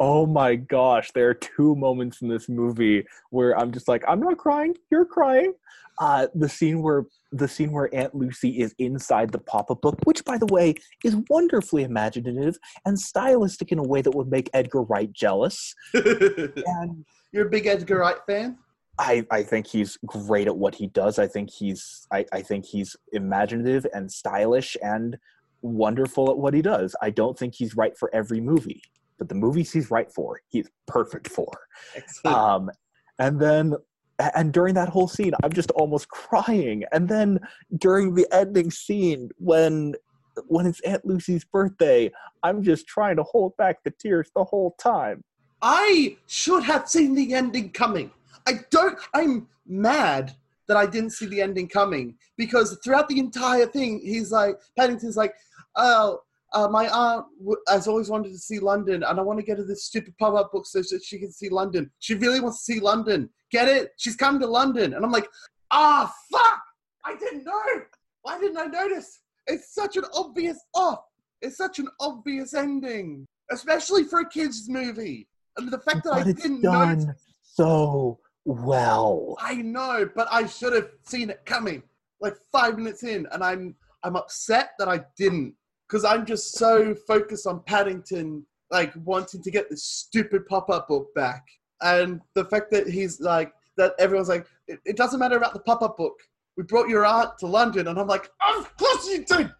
Oh my gosh. There are two moments in this movie where I'm just like, I'm not crying. You're crying. Uh, the scene where the scene where Aunt Lucy is inside the pop-up book, which by the way is wonderfully imaginative and stylistic in a way that would make Edgar Wright jealous. and you're a big Edgar Wright fan? I, I think he's great at what he does. I think he's I, I think he's imaginative and stylish and wonderful at what he does. I don't think he's right for every movie, but the movies he's right for, he's perfect for. Excellent. Um, and then and during that whole scene i'm just almost crying and then during the ending scene when when it's aunt lucy's birthday i'm just trying to hold back the tears the whole time i should have seen the ending coming i don't i'm mad that i didn't see the ending coming because throughout the entire thing he's like paddington's like oh uh, my aunt has always wanted to see London, and I want to get her this stupid pop-up book so that she can see London. She really wants to see London. Get it? She's coming to London, and I'm like, ah, fuck! I didn't know. Why didn't I notice? It's such an obvious off. It's such an obvious ending, especially for a kids' movie. And the fact that but I didn't done notice, so well. I know, but I should have seen it coming like five minutes in, and I'm I'm upset that I didn't because I'm just so focused on Paddington, like wanting to get this stupid pop-up book back, and the fact that he's like that everyone's like, it, it doesn't matter about the pop-up book. We brought your aunt to London, and I'm like, of course you did.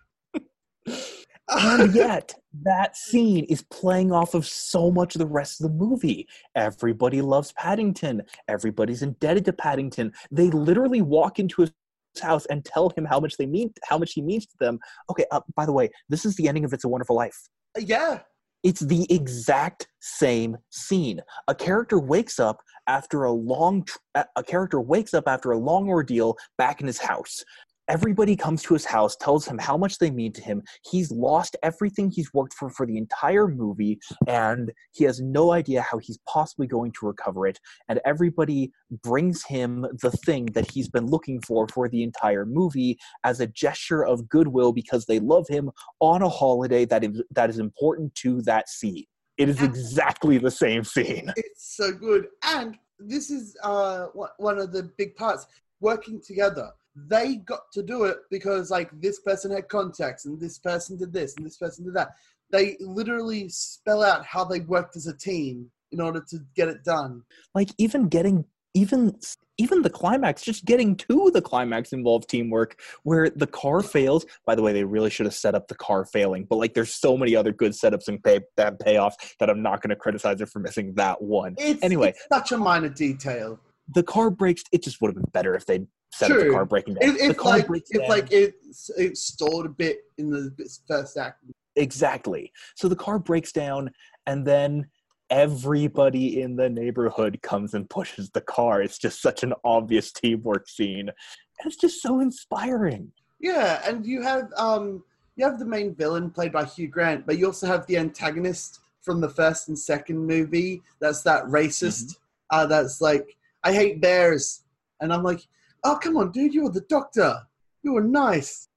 and yet that scene is playing off of so much of the rest of the movie. Everybody loves paddington. Everybody's indebted to paddington. They literally walk into his house and tell him how much they mean how much he means to them. Okay uh, by the way this is the ending of it's a wonderful life. Uh, yeah. It's the exact same scene. A character wakes up after a long a character wakes up after a long ordeal back in his house Everybody comes to his house, tells him how much they mean to him. He's lost everything he's worked for for the entire movie, and he has no idea how he's possibly going to recover it. And everybody brings him the thing that he's been looking for for the entire movie as a gesture of goodwill because they love him on a holiday that is that is important to that scene. It is exactly the same scene. It's so good, and this is uh, one of the big parts working together they got to do it because like this person had contacts and this person did this and this person did that. They literally spell out how they worked as a team in order to get it done. Like even getting even even the climax, just getting to the climax involved teamwork where the car fails. By the way, they really should have set up the car failing, but like there's so many other good setups and pay that payoff that I'm not going to criticize it for missing that one. It's, Anyway. it's such a minor detail. The car breaks. It just would have been better if they set up the car breaking down. If, if car like breaks if down. like it it stalled a bit in the first act. Exactly. So the car breaks down, and then everybody in the neighborhood comes and pushes the car. It's just such an obvious teamwork scene. And it's just so inspiring. Yeah, and you have um you have the main villain played by Hugh Grant, but you also have the antagonist from the first and second movie. That's that racist. Uh, that's like I hate bears, and I'm like, oh come on, dude, you're the doctor. You were nice.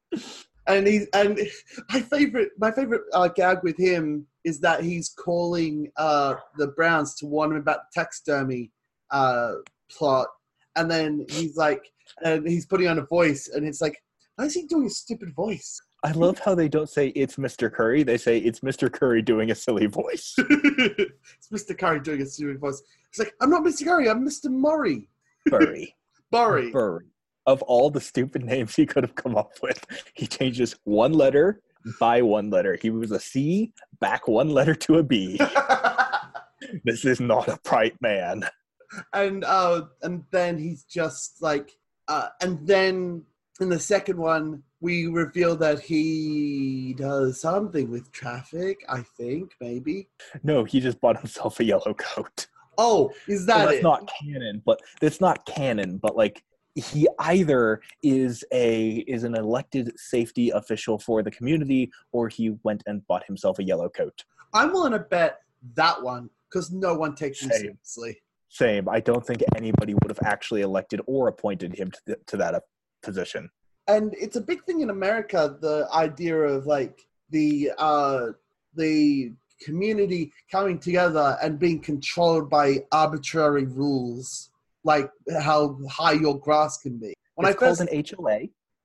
And he and my favorite my favorite uh, gag with him is that he's calling uh, the Browns to warn him about the taxidermy uh, plot, and then he's like, and he's putting on a voice, and it's like, why is he doing a stupid voice? I love how they don't say it's Mr. Curry. They say it's Mr. Curry doing a silly voice. it's Mr. Curry doing a silly voice. It's like, I'm not Mr. Curry, I'm Mr. Murray. Murray. Burry. Of all the stupid names he could have come up with, he changes one letter by one letter. He was a C, back one letter to a B. This is not a bright man. and uh, and then he's just like, uh, and then in the second one, we reveal that he does something with traffic. I think maybe. No, he just bought himself a yellow coat. Oh, is Well, that that's it? not canon, but it's not canon, but like he either is a is an elected safety official for the community or he went and bought himself a yellow coat. I'm willing to bet that one because no one takes him seriously. Same. I don't think anybody would have actually elected or appointed him to, to that uh, position. and it's a big thing in America. The idea of like the uh, the community coming together and being controlled by arbitrary rules, like how high your grass can be. When it's I first, called an HOA,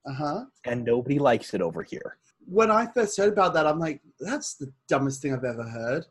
uh huh. and nobody likes it over here. When I first heard about that, I'm like, that's the dumbest thing I've ever heard.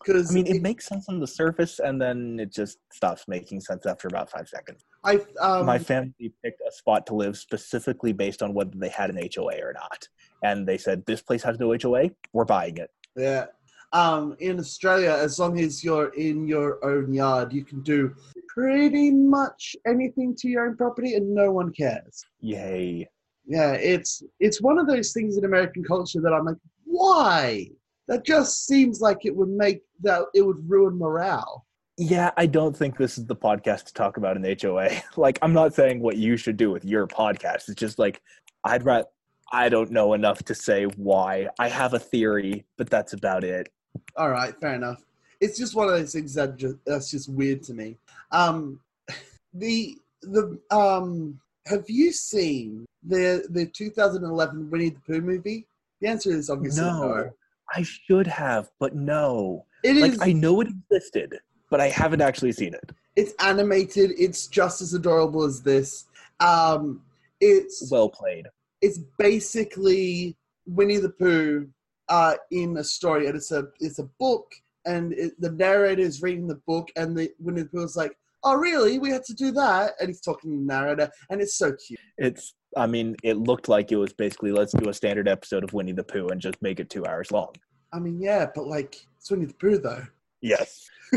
Because I mean, it makes sense on the surface, and then it just stops making sense after about five seconds. I um, My family picked a spot to live specifically based on whether they had an HOA or not. And they said, This place has no HOA, we're buying it. Yeah. Um, in Australia, as long as you're in your own yard, you can do pretty much anything to your own property and no one cares. Yay. Yeah, it's it's one of those things in American culture that I'm like, why? That just seems like it would make that it would ruin morale. Yeah, I don't think this is the podcast to talk about an HOA. Like, I'm not saying what you should do with your podcast. It's just like, I'd rather, I don't know enough to say why. I have a theory, but that's about it. All right, fair enough. It's just one of those things that just, that's just weird to me. Um, the the um, have you seen the the 2011 Winnie the Pooh movie? The answer is obviously no. No. I should have, but no. It Like, is. I know it existed, but I haven't actually seen it. it's animated. It's just as adorable as this. Um, it's Well played. it's basically Winnie the Pooh uh, in a story, and it's a it's a book, and it, the narrator is reading the book, and the Winnie the Pooh is like, "Oh, really? We had to do that?" And he's talking to the narrator, and it's so cute. It's, I mean, it looked like it was basically let's do a standard episode of Winnie the Pooh and just make it two hours long. I mean, yeah, but like it's Winnie the Pooh, though. Yes.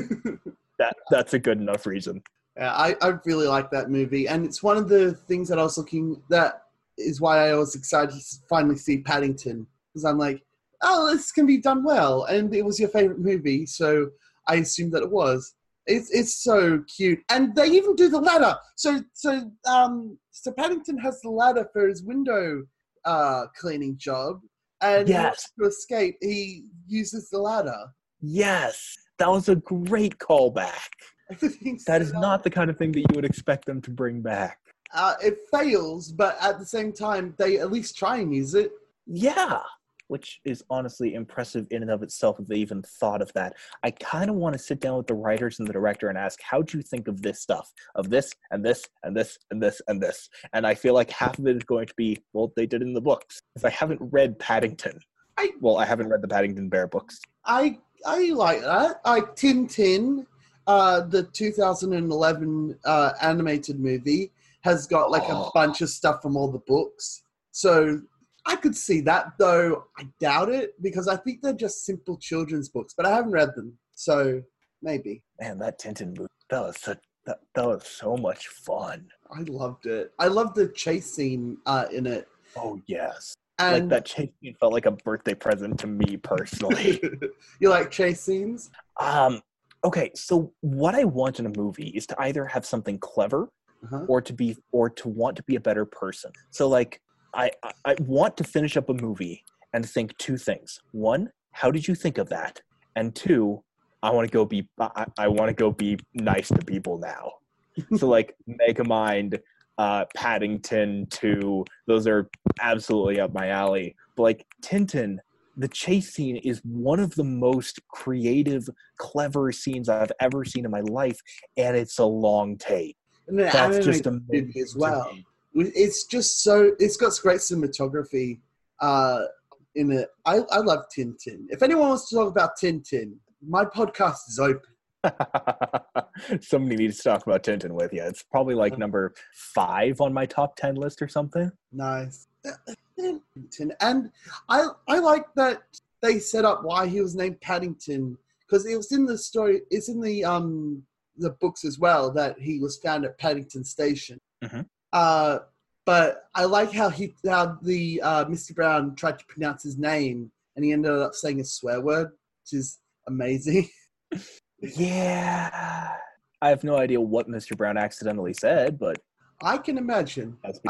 that That's a good enough reason. Yeah, I, I really like that movie, and it's one of the things that I was looking. That is why I was excited to finally see Paddington, because I'm like, oh, this can be done well, and it was your favorite movie, so I assumed that it was. It's it's so cute, and they even do the ladder. So so um so Paddington has the ladder for his window uh cleaning job, and Yes. to escape, he uses the ladder. Yes. That was a great callback. That is not the kind of thing that you would expect them to bring back. uh, it fails, but at the same time, they at least try and use it. Yeah. Which is honestly impressive in and of itself if they even thought of that. I kind of want to sit down with the writers and the director and ask, how do you think of this stuff? Of this and this and this and this and this? And I feel like half of it is going to be, well, they did in the books. If I haven't read Paddington, I- well, I haven't read the Paddington Bear books. I I like that. I Tintin, uh, the 2011 uh, animated movie, has got like a Oh. bunch of stuff from all the books. So I could see that, though I doubt it because I think they're just simple children's books. But I haven't read them, so maybe. Man, that Tintin movie, that was such, that, that was so much fun. I loved it. I loved the chase scene uh, in it, Oh yes, and like that chase scene felt like a birthday present to me personally. you like chase scenes. um, okay, so what I want in a movie is to either have something clever Uh-huh. or to be or to want to be a better person. So like I I- I want to finish up a movie and think two things. One, how did you think of that? And two, I want to go be I, I want to go be nice to people now. so like Megamind, uh, Paddington 2, those are absolutely up my alley. But like Tintin, the chase scene is one of the most creative, clever scenes I've ever seen in my life, and it's a long take. And That's just amazing movie as well. It's just so it's got great cinematography uh, in it. I, I love Tintin. If anyone wants to talk about Tintin, my podcast is open. Somebody needs to talk about Tintin with you. It's probably like number five on my top ten list or something. Nice. Paddington. And I I like that they set up why he was named Paddington because it was in the story. It's in the um the books as well that he was found at Paddington Station. Mhm. Uh, but I like how he how the uh, Mr. Brown tried to pronounce his name and he ended up saying a swear word, which is amazing. Yeah. I have no idea what Mr. Brown accidentally said, but I can imagine that's be-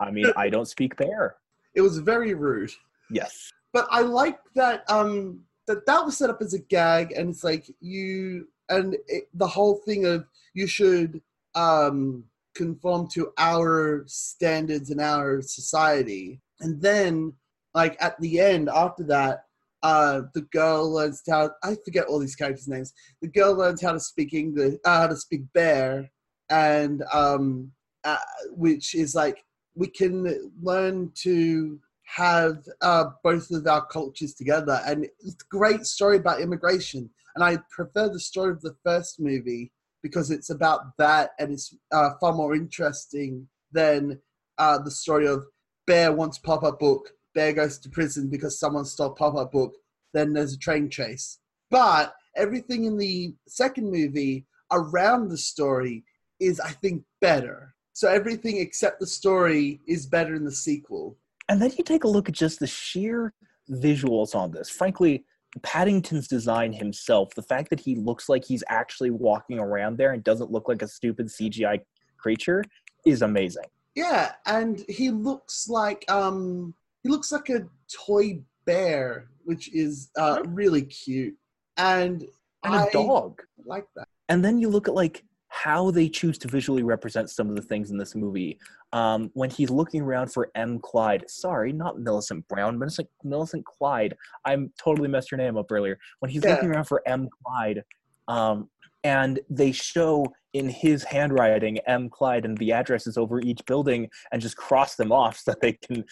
I mean, I don't speak bear. it was very rude. Yes. but I like that um that that was set up as a gag, and it's like you and it, the whole thing of you should um conform to our standards in our society, and then like at the end after that. Uh, the girl learns how I forget all these characters' names. The girl learns how to speak English, uh, how to speak bear, and um, uh, which is like we can learn to have uh, both of our cultures together. And it's a great story about immigration. And I prefer the story of the first movie because it's about that and it's uh, far more interesting than uh, the story of Bear wants pop up book, Bear goes to prison because someone stole pop up book, then there's a train chase. But everything in the second movie around the story is, I think, better. So everything except the story is better in the sequel. And then you take a look at just the sheer visuals on this. Frankly, Paddington's design himself, the fact that he looks like he's actually walking around there and doesn't look like a stupid CGI creature is amazing. Yeah, and he looks like um he looks like a toy bear, which is uh, really cute. And And a I dog. like that. And then you look at like how they choose to visually represent some of the things in this movie. Um, when he's looking around for M. Clyde, sorry, not Millicent Brown, Millicent, Millicent Clyde. I'm totally messed your name up earlier. When he's Yeah. looking around for M. Clyde, um, and they show in his handwriting M. Clyde and the addresses over each building and just cross them off so that they can.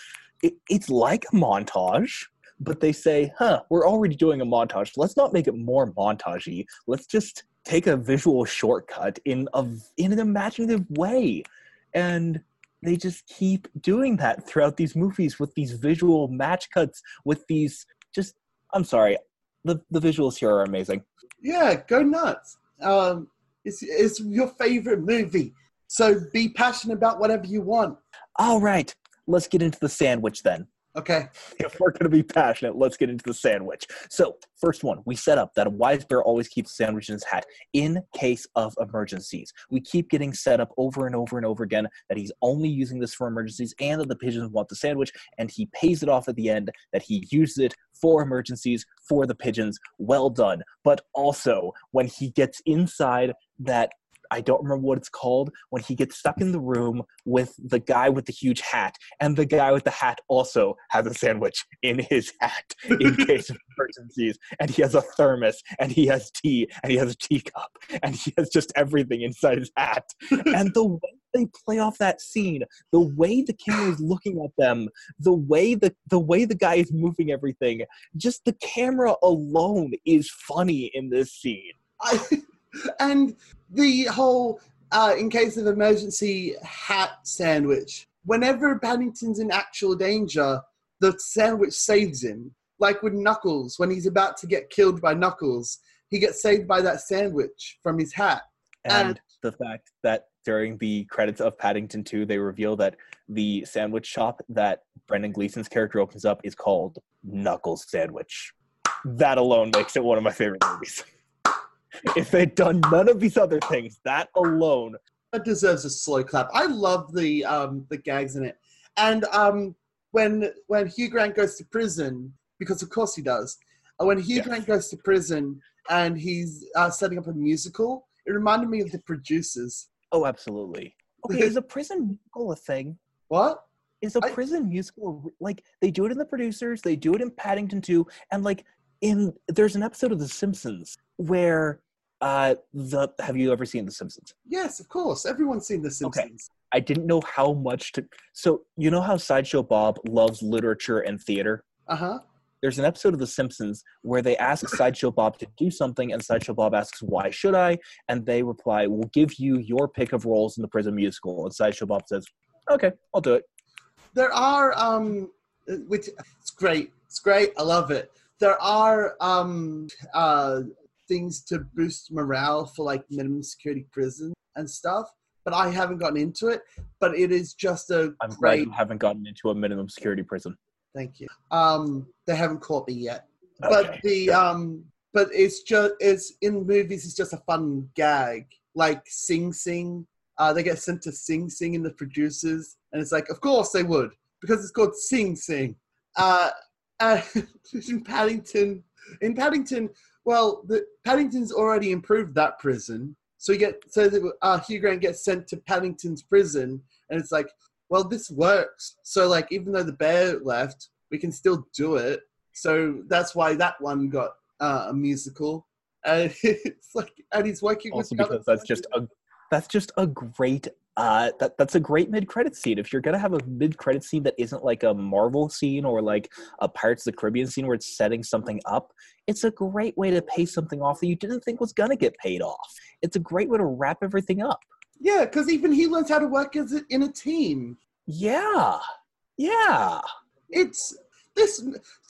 It, it's like a montage, but they say, huh, we're already doing a montage. Let's not make it more montagey. Let's just take a visual shortcut in a in an imaginative way and they just keep doing that throughout these movies with these visual match cuts with these just i'm sorry the the visuals here are amazing Yeah, go nuts. Um, it's it's your favorite movie, so be passionate about whatever you want. all right let's get into the sandwich then Okay. if we're going to be passionate, let's get into the sandwich. So, first one, we set up that a wise bear always keeps a sandwich in his hat in case of emergencies. We keep getting set up over and over and over again that he's only using this for emergencies and that the pigeons want the sandwich, and he pays it off at the end that he uses it for emergencies for the pigeons. Well done. But also, when he gets inside that I don't remember what it's called when he gets stuck in the room with the guy with the huge hat, and the guy with the hat also has a sandwich in his hat in case of emergencies, and he has a thermos, and he has tea, and he has a teacup, and he has just everything inside his hat. And the way they play off that scene, the way the camera is looking at them, the way the the way the guy is moving everything, just the camera alone is funny in this scene. I, and the whole uh, in case of emergency hat sandwich. Whenever Paddington's in actual danger, the sandwich saves him. Like with Knuckles, when he's about to get killed by Knuckles, he gets saved by that sandwich from his hat. And, And- the fact that during the credits of Paddington 2, they reveal that the sandwich shop that Brendan Gleeson's character opens up is called Knuckles Sandwich. That alone makes it one of my favorite movies. if they'd done none of these other things, that alone, that deserves a slow clap. I love the um, the gags in it, and um, when when Hugh Grant goes to prison, because of course he does. uh, When Hugh Yeah. Grant goes to prison and he's uh, setting up a musical, it reminded me of the producers. oh, absolutely. Okay, is a prison musical a thing? What? is a I- prison musical like they do it in the producers they do it in paddington 2 and like in there's an episode of the simpsons where uh the have you ever seen the simpsons Yes, of course. Everyone's seen The Simpsons. Okay. i didn't know how much to so you know how sideshow bob loves literature and theater Uh huh. there's an episode of the simpsons where they ask sideshow bob to do something and sideshow bob asks why should i and they reply we'll give you your pick of roles in the prison musical and sideshow bob says okay i'll do it There are um, which it's great. It's great. I love it. There are um uh things to boost morale for like minimum security prison and stuff, but I haven't gotten into it. But it is just a i'm glad you haven't gotten into a minimum security prison Thank you. Um, they haven't caught me yet, but Okay. the um, but it's just it's in movies. It's just a fun gag, like Sing Sing. Uh, they get sent to Sing Sing in the producers, and it's like, of course they would because it's called Sing Sing. Uh, uh, in Paddington, in Paddington, well, the Paddington's already improved that prison, so you get so that, uh, Hugh Grant gets sent to Paddington's prison, and it's like, well, this works. So like, even though the bear left, we can still do it. So that's why that one got uh, a musical. And it's like, and he's working also because that's just a that's just a great uh that that's a great mid credit scene. If you're gonna have a mid credit scene that isn't like a Marvel scene or like a Pirates of the Caribbean scene where it's setting something up, it's a great way to pay something off that you didn't think was gonna get paid off. It's a great way to wrap everything up. yeah, because even he learns how to work as a, in a team. Yeah. Yeah. It's this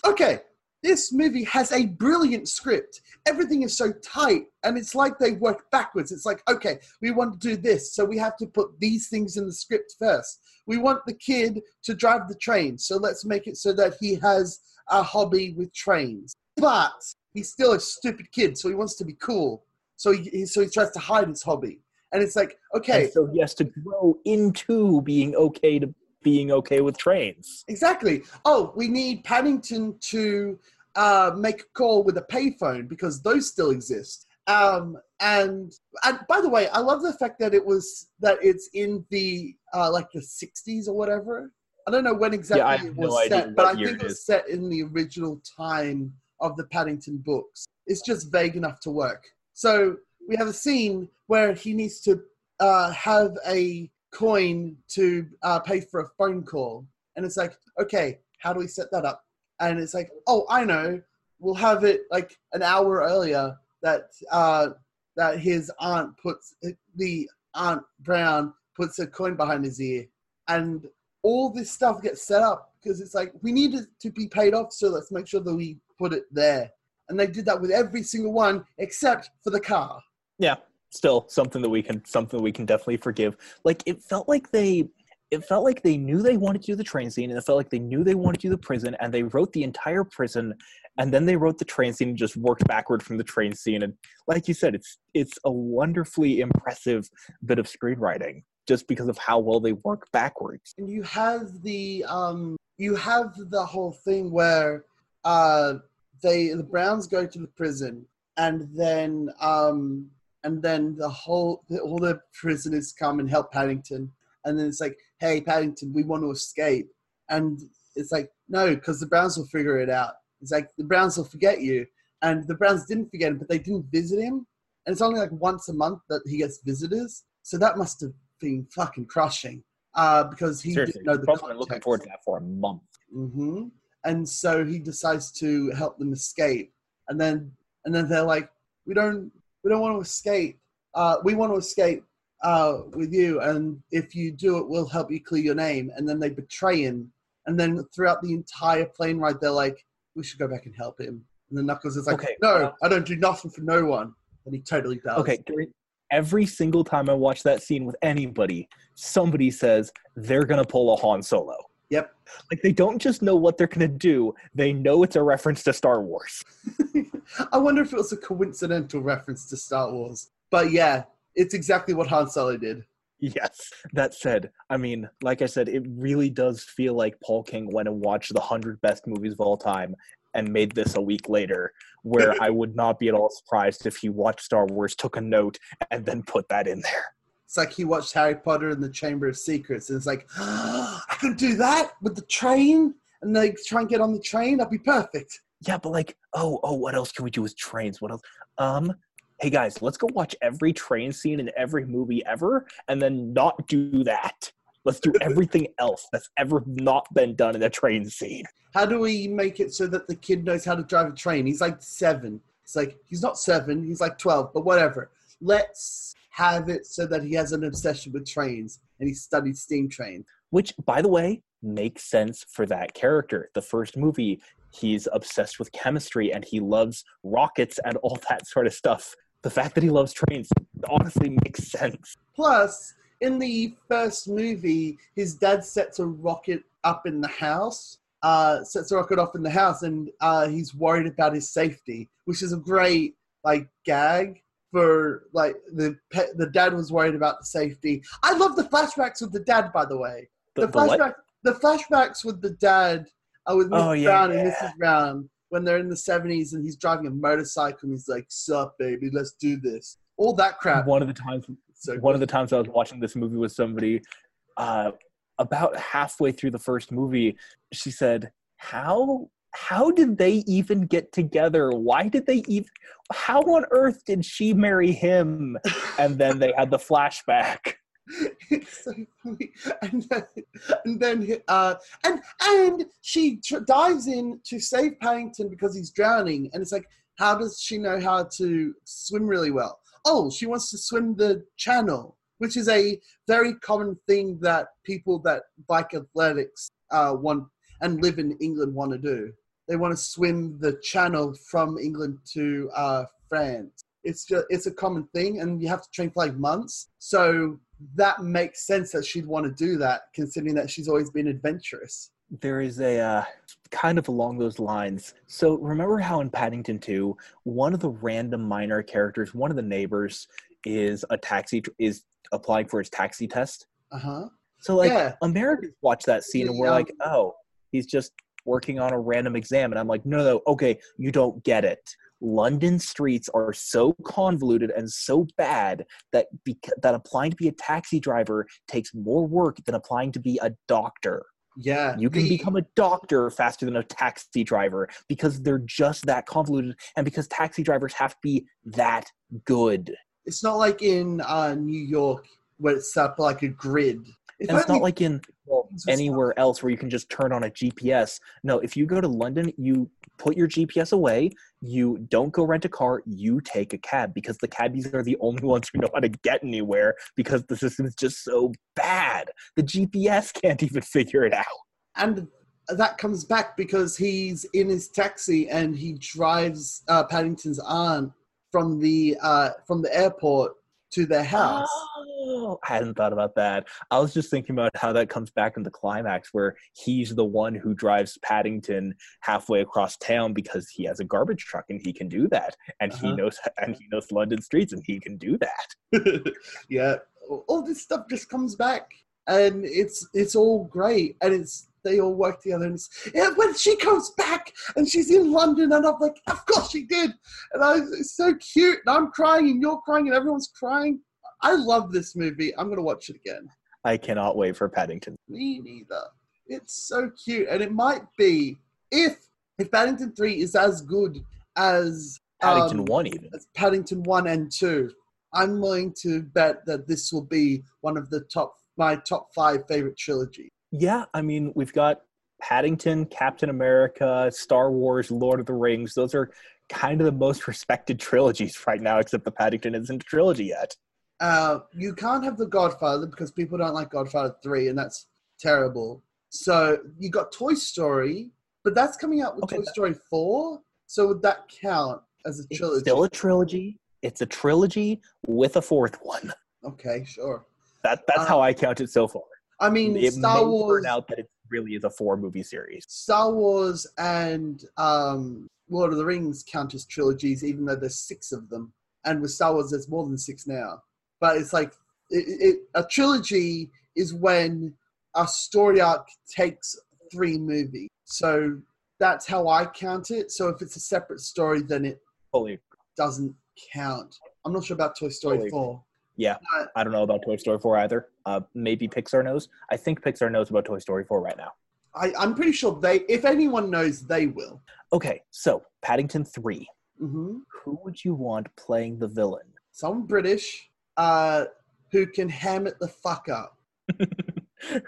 okay. This movie has a brilliant script. Everything is so tight, and it's like they work backwards. It's like, okay, we want to do this, so we have to put these things in the script first. We want the kid to drive the train, so let's make it so that he has a hobby with trains. But he's still a stupid kid, so he wants to be cool. So he so he tries to hide his hobby, and it's like, okay, And so he has to grow into being okay to being okay with trains. Exactly. Oh, we need Paddington to uh, make a call with a payphone because those still exist. Um, and and by the way, I love the fact that it was that it's in the uh, like the '60s or whatever. I don't know when exactly I it was no set, but I think it it was is. set in the original time of the Paddington books. It's just vague enough to work. So we have a scene where he needs to uh, have a coin to uh, pay for a phone call, and it's like, okay, how do we set that up? And it's like, oh, I know, we'll have it like an hour earlier that uh, that his aunt puts the aunt Brown puts a coin behind his ear, and all this stuff gets set up because it's like we need it to be paid off, so let's make sure that we put it there. And they did that with every single one except for the car. yeah still something that we can something we can definitely forgive. Like it felt like they it felt like they knew they wanted to do the train scene and it felt like they knew they wanted to do the prison and they wrote the entire prison and then they wrote the train scene and just worked backward from the train scene. And like you said it's it's a wonderfully impressive bit of screenwriting just because of how well they work backwards. And you have the um you have the whole thing where uh they the browns go to the prison and then um and then the whole all the prisoners come and help Paddington, and then it's like, hey Paddington, we want to escape, and it's like no, because the Browns will figure it out. It's like the Browns will forget you, and the Browns didn't forget him, but they didn't visit him, and it's only like once a month that he gets visitors. So that must have been fucking crushing, uh, because he Seriously, didn't know the probably looking forward to that for a month. hmm And so he decides to help them escape, and then and then they're like, "We don't, we don't want to escape. Uh, we want to escape uh, with you, and if you do it, we'll help you clear your name." And then they betray him, and then throughout the entire plane ride, they're like, "We should go back and help him." And then Knuckles is like, Okay, "No, well- I don't do nothing for no one," and he totally does. Okay, every single time I watch that scene with anybody, somebody says they're gonna pull a Han Solo. Yep. Like they don't just know what they're gonna do; they know it's a reference to Star Wars. I wonder if it was a coincidental reference to Star Wars, but yeah, it's exactly what Han Solo did. Yes. That said, I mean, like I said, it really does feel like Paul King went and watched the hundred best movies of all time and made this a week later. Where I would not be at all surprised if he watched Star Wars, took a note, and then put that in there. It's like he watched Harry Potter and the Chamber of Secrets, and it's like, I could do that with the train, and they try and get on the train. That'd be perfect. Yeah, but like, oh, oh, what else can we do with trains? What else? Um, hey guys, let's go watch every train scene in every movie ever, and then not do that. Let's do everything else that's ever not been done in a train scene. How do we make it so that the kid knows how to drive a train? He's like seven. It's like he's not seven. He's like twelve, but whatever. Let's have it so that he has an obsession with trains, and he studied steam trains. Which, by the way, makes sense for that character. The first movie, he's obsessed with chemistry and he loves rockets and all that sort of stuff. The fact that he loves trains honestly makes sense. Plus, in the first movie, his dad sets a rocket up in the house, uh, sets a rocket off in the house, and uh, he's worried about his safety, which is a great like gag for like the pe- the dad was worried about the safety. I love the flashbacks with the dad, by the way. The, The, the what? the flashbacks with the dad are with Mr. Oh, yeah, Brown and yeah. Mrs. Brown when they're in the seventies and he's driving a motorcycle and he's like, "Sup, baby, let's do this." All that crap. One of the times So one of the times I was watching this movie with somebody, uh, about halfway through the first movie, she said, "How how did they even get together? Why did they even? How on earth did she marry him?" And then they had the flashback. it's so funny. And then, and then uh, and and she tr- dives in to save Paddington because he's drowning. And it's like, how does she know how to swim really well? Oh, she wants to swim the channel, which is a very common thing that people that like athletics uh, want and live in England want to do. They want to swim the channel from England to uh, France. It's just it's a common thing, and you have to train for like months. So that makes sense that she'd want to do that, considering that she's always been adventurous. There is a uh, kind of along those lines. So remember how in Paddington 2, one of the random minor characters, one of the neighbors, is a taxi is applying for his taxi test. Uh huh. So like Yeah. Americans watch that scene and we're Yeah. like, oh, he's just working on a random exam, and I'm like, no, no, okay, you don't get it. London streets are so convoluted and so bad that bec- that applying to be a taxi driver takes more work than applying to be a doctor. Yeah. You can the- become a doctor faster than a taxi driver because they're just that convoluted and because taxi drivers have to be that good. It's not like in uh, New York where it's set up like a grid. If And it's not like in well, It's just- anywhere else where you can just turn on a GPS. No, if you go to London, you put your GPS away, you don't go rent a car, you take a cab because the cabbies are the only ones who know how to get anywhere because the system is just so bad. The GPS can't even figure it out. and that comes back because he's in his taxi and he drives uh, Paddington's aunt from the uh, from the airport to their house. Oh, I hadn't thought about that. I was just thinking about how that comes back in the climax where he's the one who drives Paddington halfway across town because he has a garbage truck and he can do that. And he Uh-huh. knows and he knows London streets and he can do that. yeah, all this stuff just comes back, and it's it's all great, and it's they all work together. And it's, yeah, when she comes back and she's in London, and I'm like, of course she did. And I, it's so cute. And I'm crying, and you're crying, and everyone's crying. I love this movie. I'm gonna watch it again. I cannot wait for Paddington. Me neither. It's so cute, and it might be if if Paddington Three is as good as Paddington um, one even. as Paddington One and Two. I'm willing to bet that this will be one of the top my top five favorite trilogy. Yeah, I mean we've got Paddington, Captain America, Star Wars, Lord of the Rings. Those are kind of the most respected trilogies right now, except the Paddington isn't a trilogy yet. Uh, you can't have the Godfather because people don't like Godfather Three, and that's terrible. So you got Toy Story, but that's coming out with Okay, Toy that- Story Four. So would that count as a It's trilogy? still a trilogy. It's a trilogy with a fourth one. okay, sure. That that's Uh, how I count it so far. I mean, it Star may Wars, turn out that it really is a four movie series. Star Wars, and um, Lord of the Rings count as trilogies, even though there's six of them. And with Star Wars, there's more than six now. But it's like it, it, a trilogy is when a story arc takes three movies. So that's how I count it. So if it's a separate story, then it Fully, doesn't count. I'm not sure about Toy Story Totally. 4. yeah. But- I don't know about Toy Story four either. Uh, maybe Pixar knows. I think Pixar knows about Toy Story four right now. I, I'm pretty sure they, if anyone knows, they will. Okay, so Paddington three. hmm Who would you want playing the villain? Someone British uh, who can ham it the fuck up.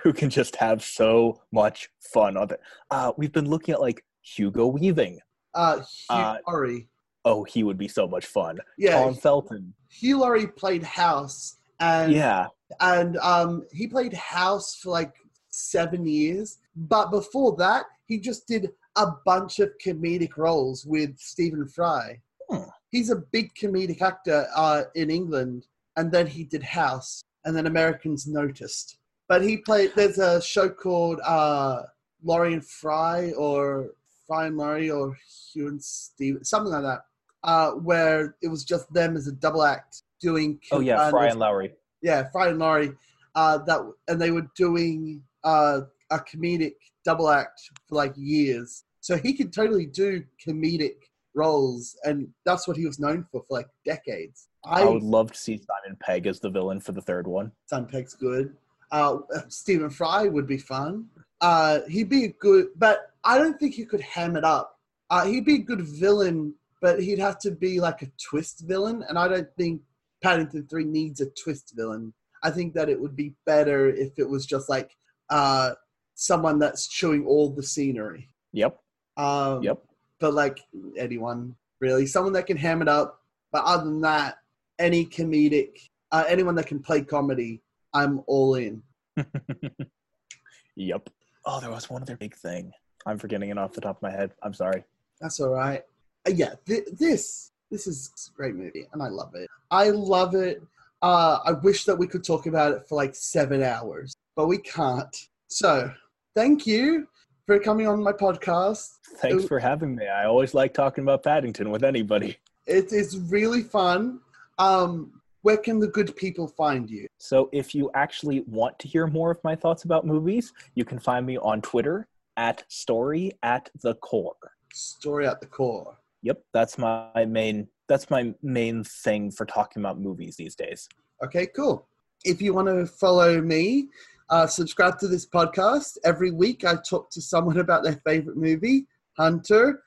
Who can just have so much fun on it? Uh, we've been looking at like Hugo Weaving. Uh, Hugh Uh, Laurie. Oh, he would be so much fun. Yeah, Tom Felton. Hugh Laurie played House, and Yeah. and um, he played House for like seven years. But before that, he just did a bunch of comedic roles with Stephen Fry. Hmm. He's a big comedic actor uh, in England, and then he did House, and then Americans noticed. But he played. There's a show called uh, Laurie and Fry, or Fry and Laurie, or Hugh and Steve, something like that, uh, where it was just them as a double act doing. Oh yeah, Fry and Laurie. yeah, Fry and Laurie, uh, that and they were doing uh, a comedic double act for like years. So he could totally do comedic roles, and that's what he was known for for like decades. I, I, would love to see Simon Pegg as the villain for the third one. Simon Pegg's good. Uh, Stephen Fry would be fun. Uh, he'd be a good, but I don't think he could ham it up. Uh, he'd be a good villain, but he'd have to be like a twist villain, and I don't think Paddington Three needs a twist villain. I think that it would be better if it was just like uh, someone that's chewing all the scenery. Yep. Um, Yep. But like anyone really, someone that can ham it up. But other than that, any comedic, uh, anyone that can play comedy, I'm all in. Yep. Oh, there was one other big thing. I'm forgetting it off the top of my head. I'm sorry. That's all right. Uh, yeah, th- this this is a great movie, and I love it. I love it. Uh, I wish that we could talk about it for like seven hours, but we can't. So, thank you for coming on my podcast. Thanks Ooh. for having me. I always like talking about Paddington with anybody. It is really fun. Um, where can the good people find you? So if you actually want to hear more of my thoughts about movies, you can find me on Twitter at story at the core. Story at the core. Yep, that's my main that's my main thing for talking about movies these days. Okay, cool. If you want to follow me, uh, subscribe to this podcast. Every week I talk to someone about their favorite movie, Hunter.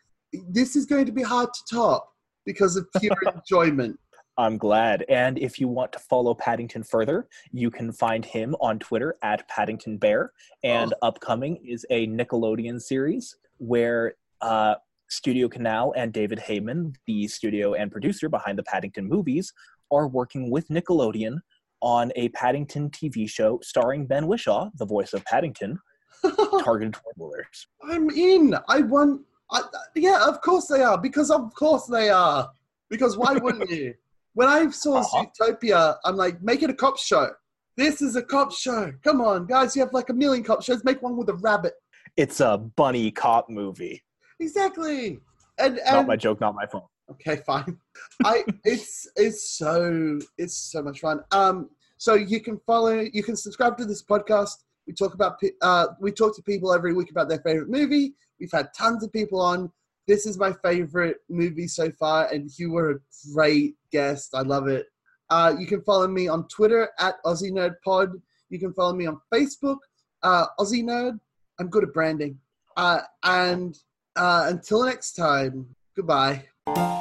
This is going to be hard to top because of pure enjoyment. I'm glad. And if you want to follow Paddington further, you can find him on Twitter at Paddington Bear. And upcoming is a Nickelodeon series where uh, Studio Canal and David Heyman, the studio and producer behind the Paddington movies, are working with Nickelodeon on a Paddington TV show starring Ben Whishaw, the voice of Paddington, targeted toward Willers. I'm in. I want. I, yeah, of course they are. Because of course they are. Because why wouldn't you? When I saw Uh-huh. Zootopia, I'm like, make it a cop show. This is a cop show. Come on, guys. You have like a million cop shows. Make one with a rabbit. It's a bunny cop movie. Exactly. And Not my joke, not my fault. okay, fine. I it's it's so it's so much fun. Um, so you can follow, you can subscribe to this podcast. We talk about uh, we talk to people every week about their favorite movie. We've had tons of people on. This is my favorite movie so far, and you were a great guest. I love it. Uh, you can follow me on Twitter at Aussie Nerd Pod. You can follow me on Facebook, uh, Aussie Nerd. I'm good at branding. Uh, and uh, until next time, goodbye.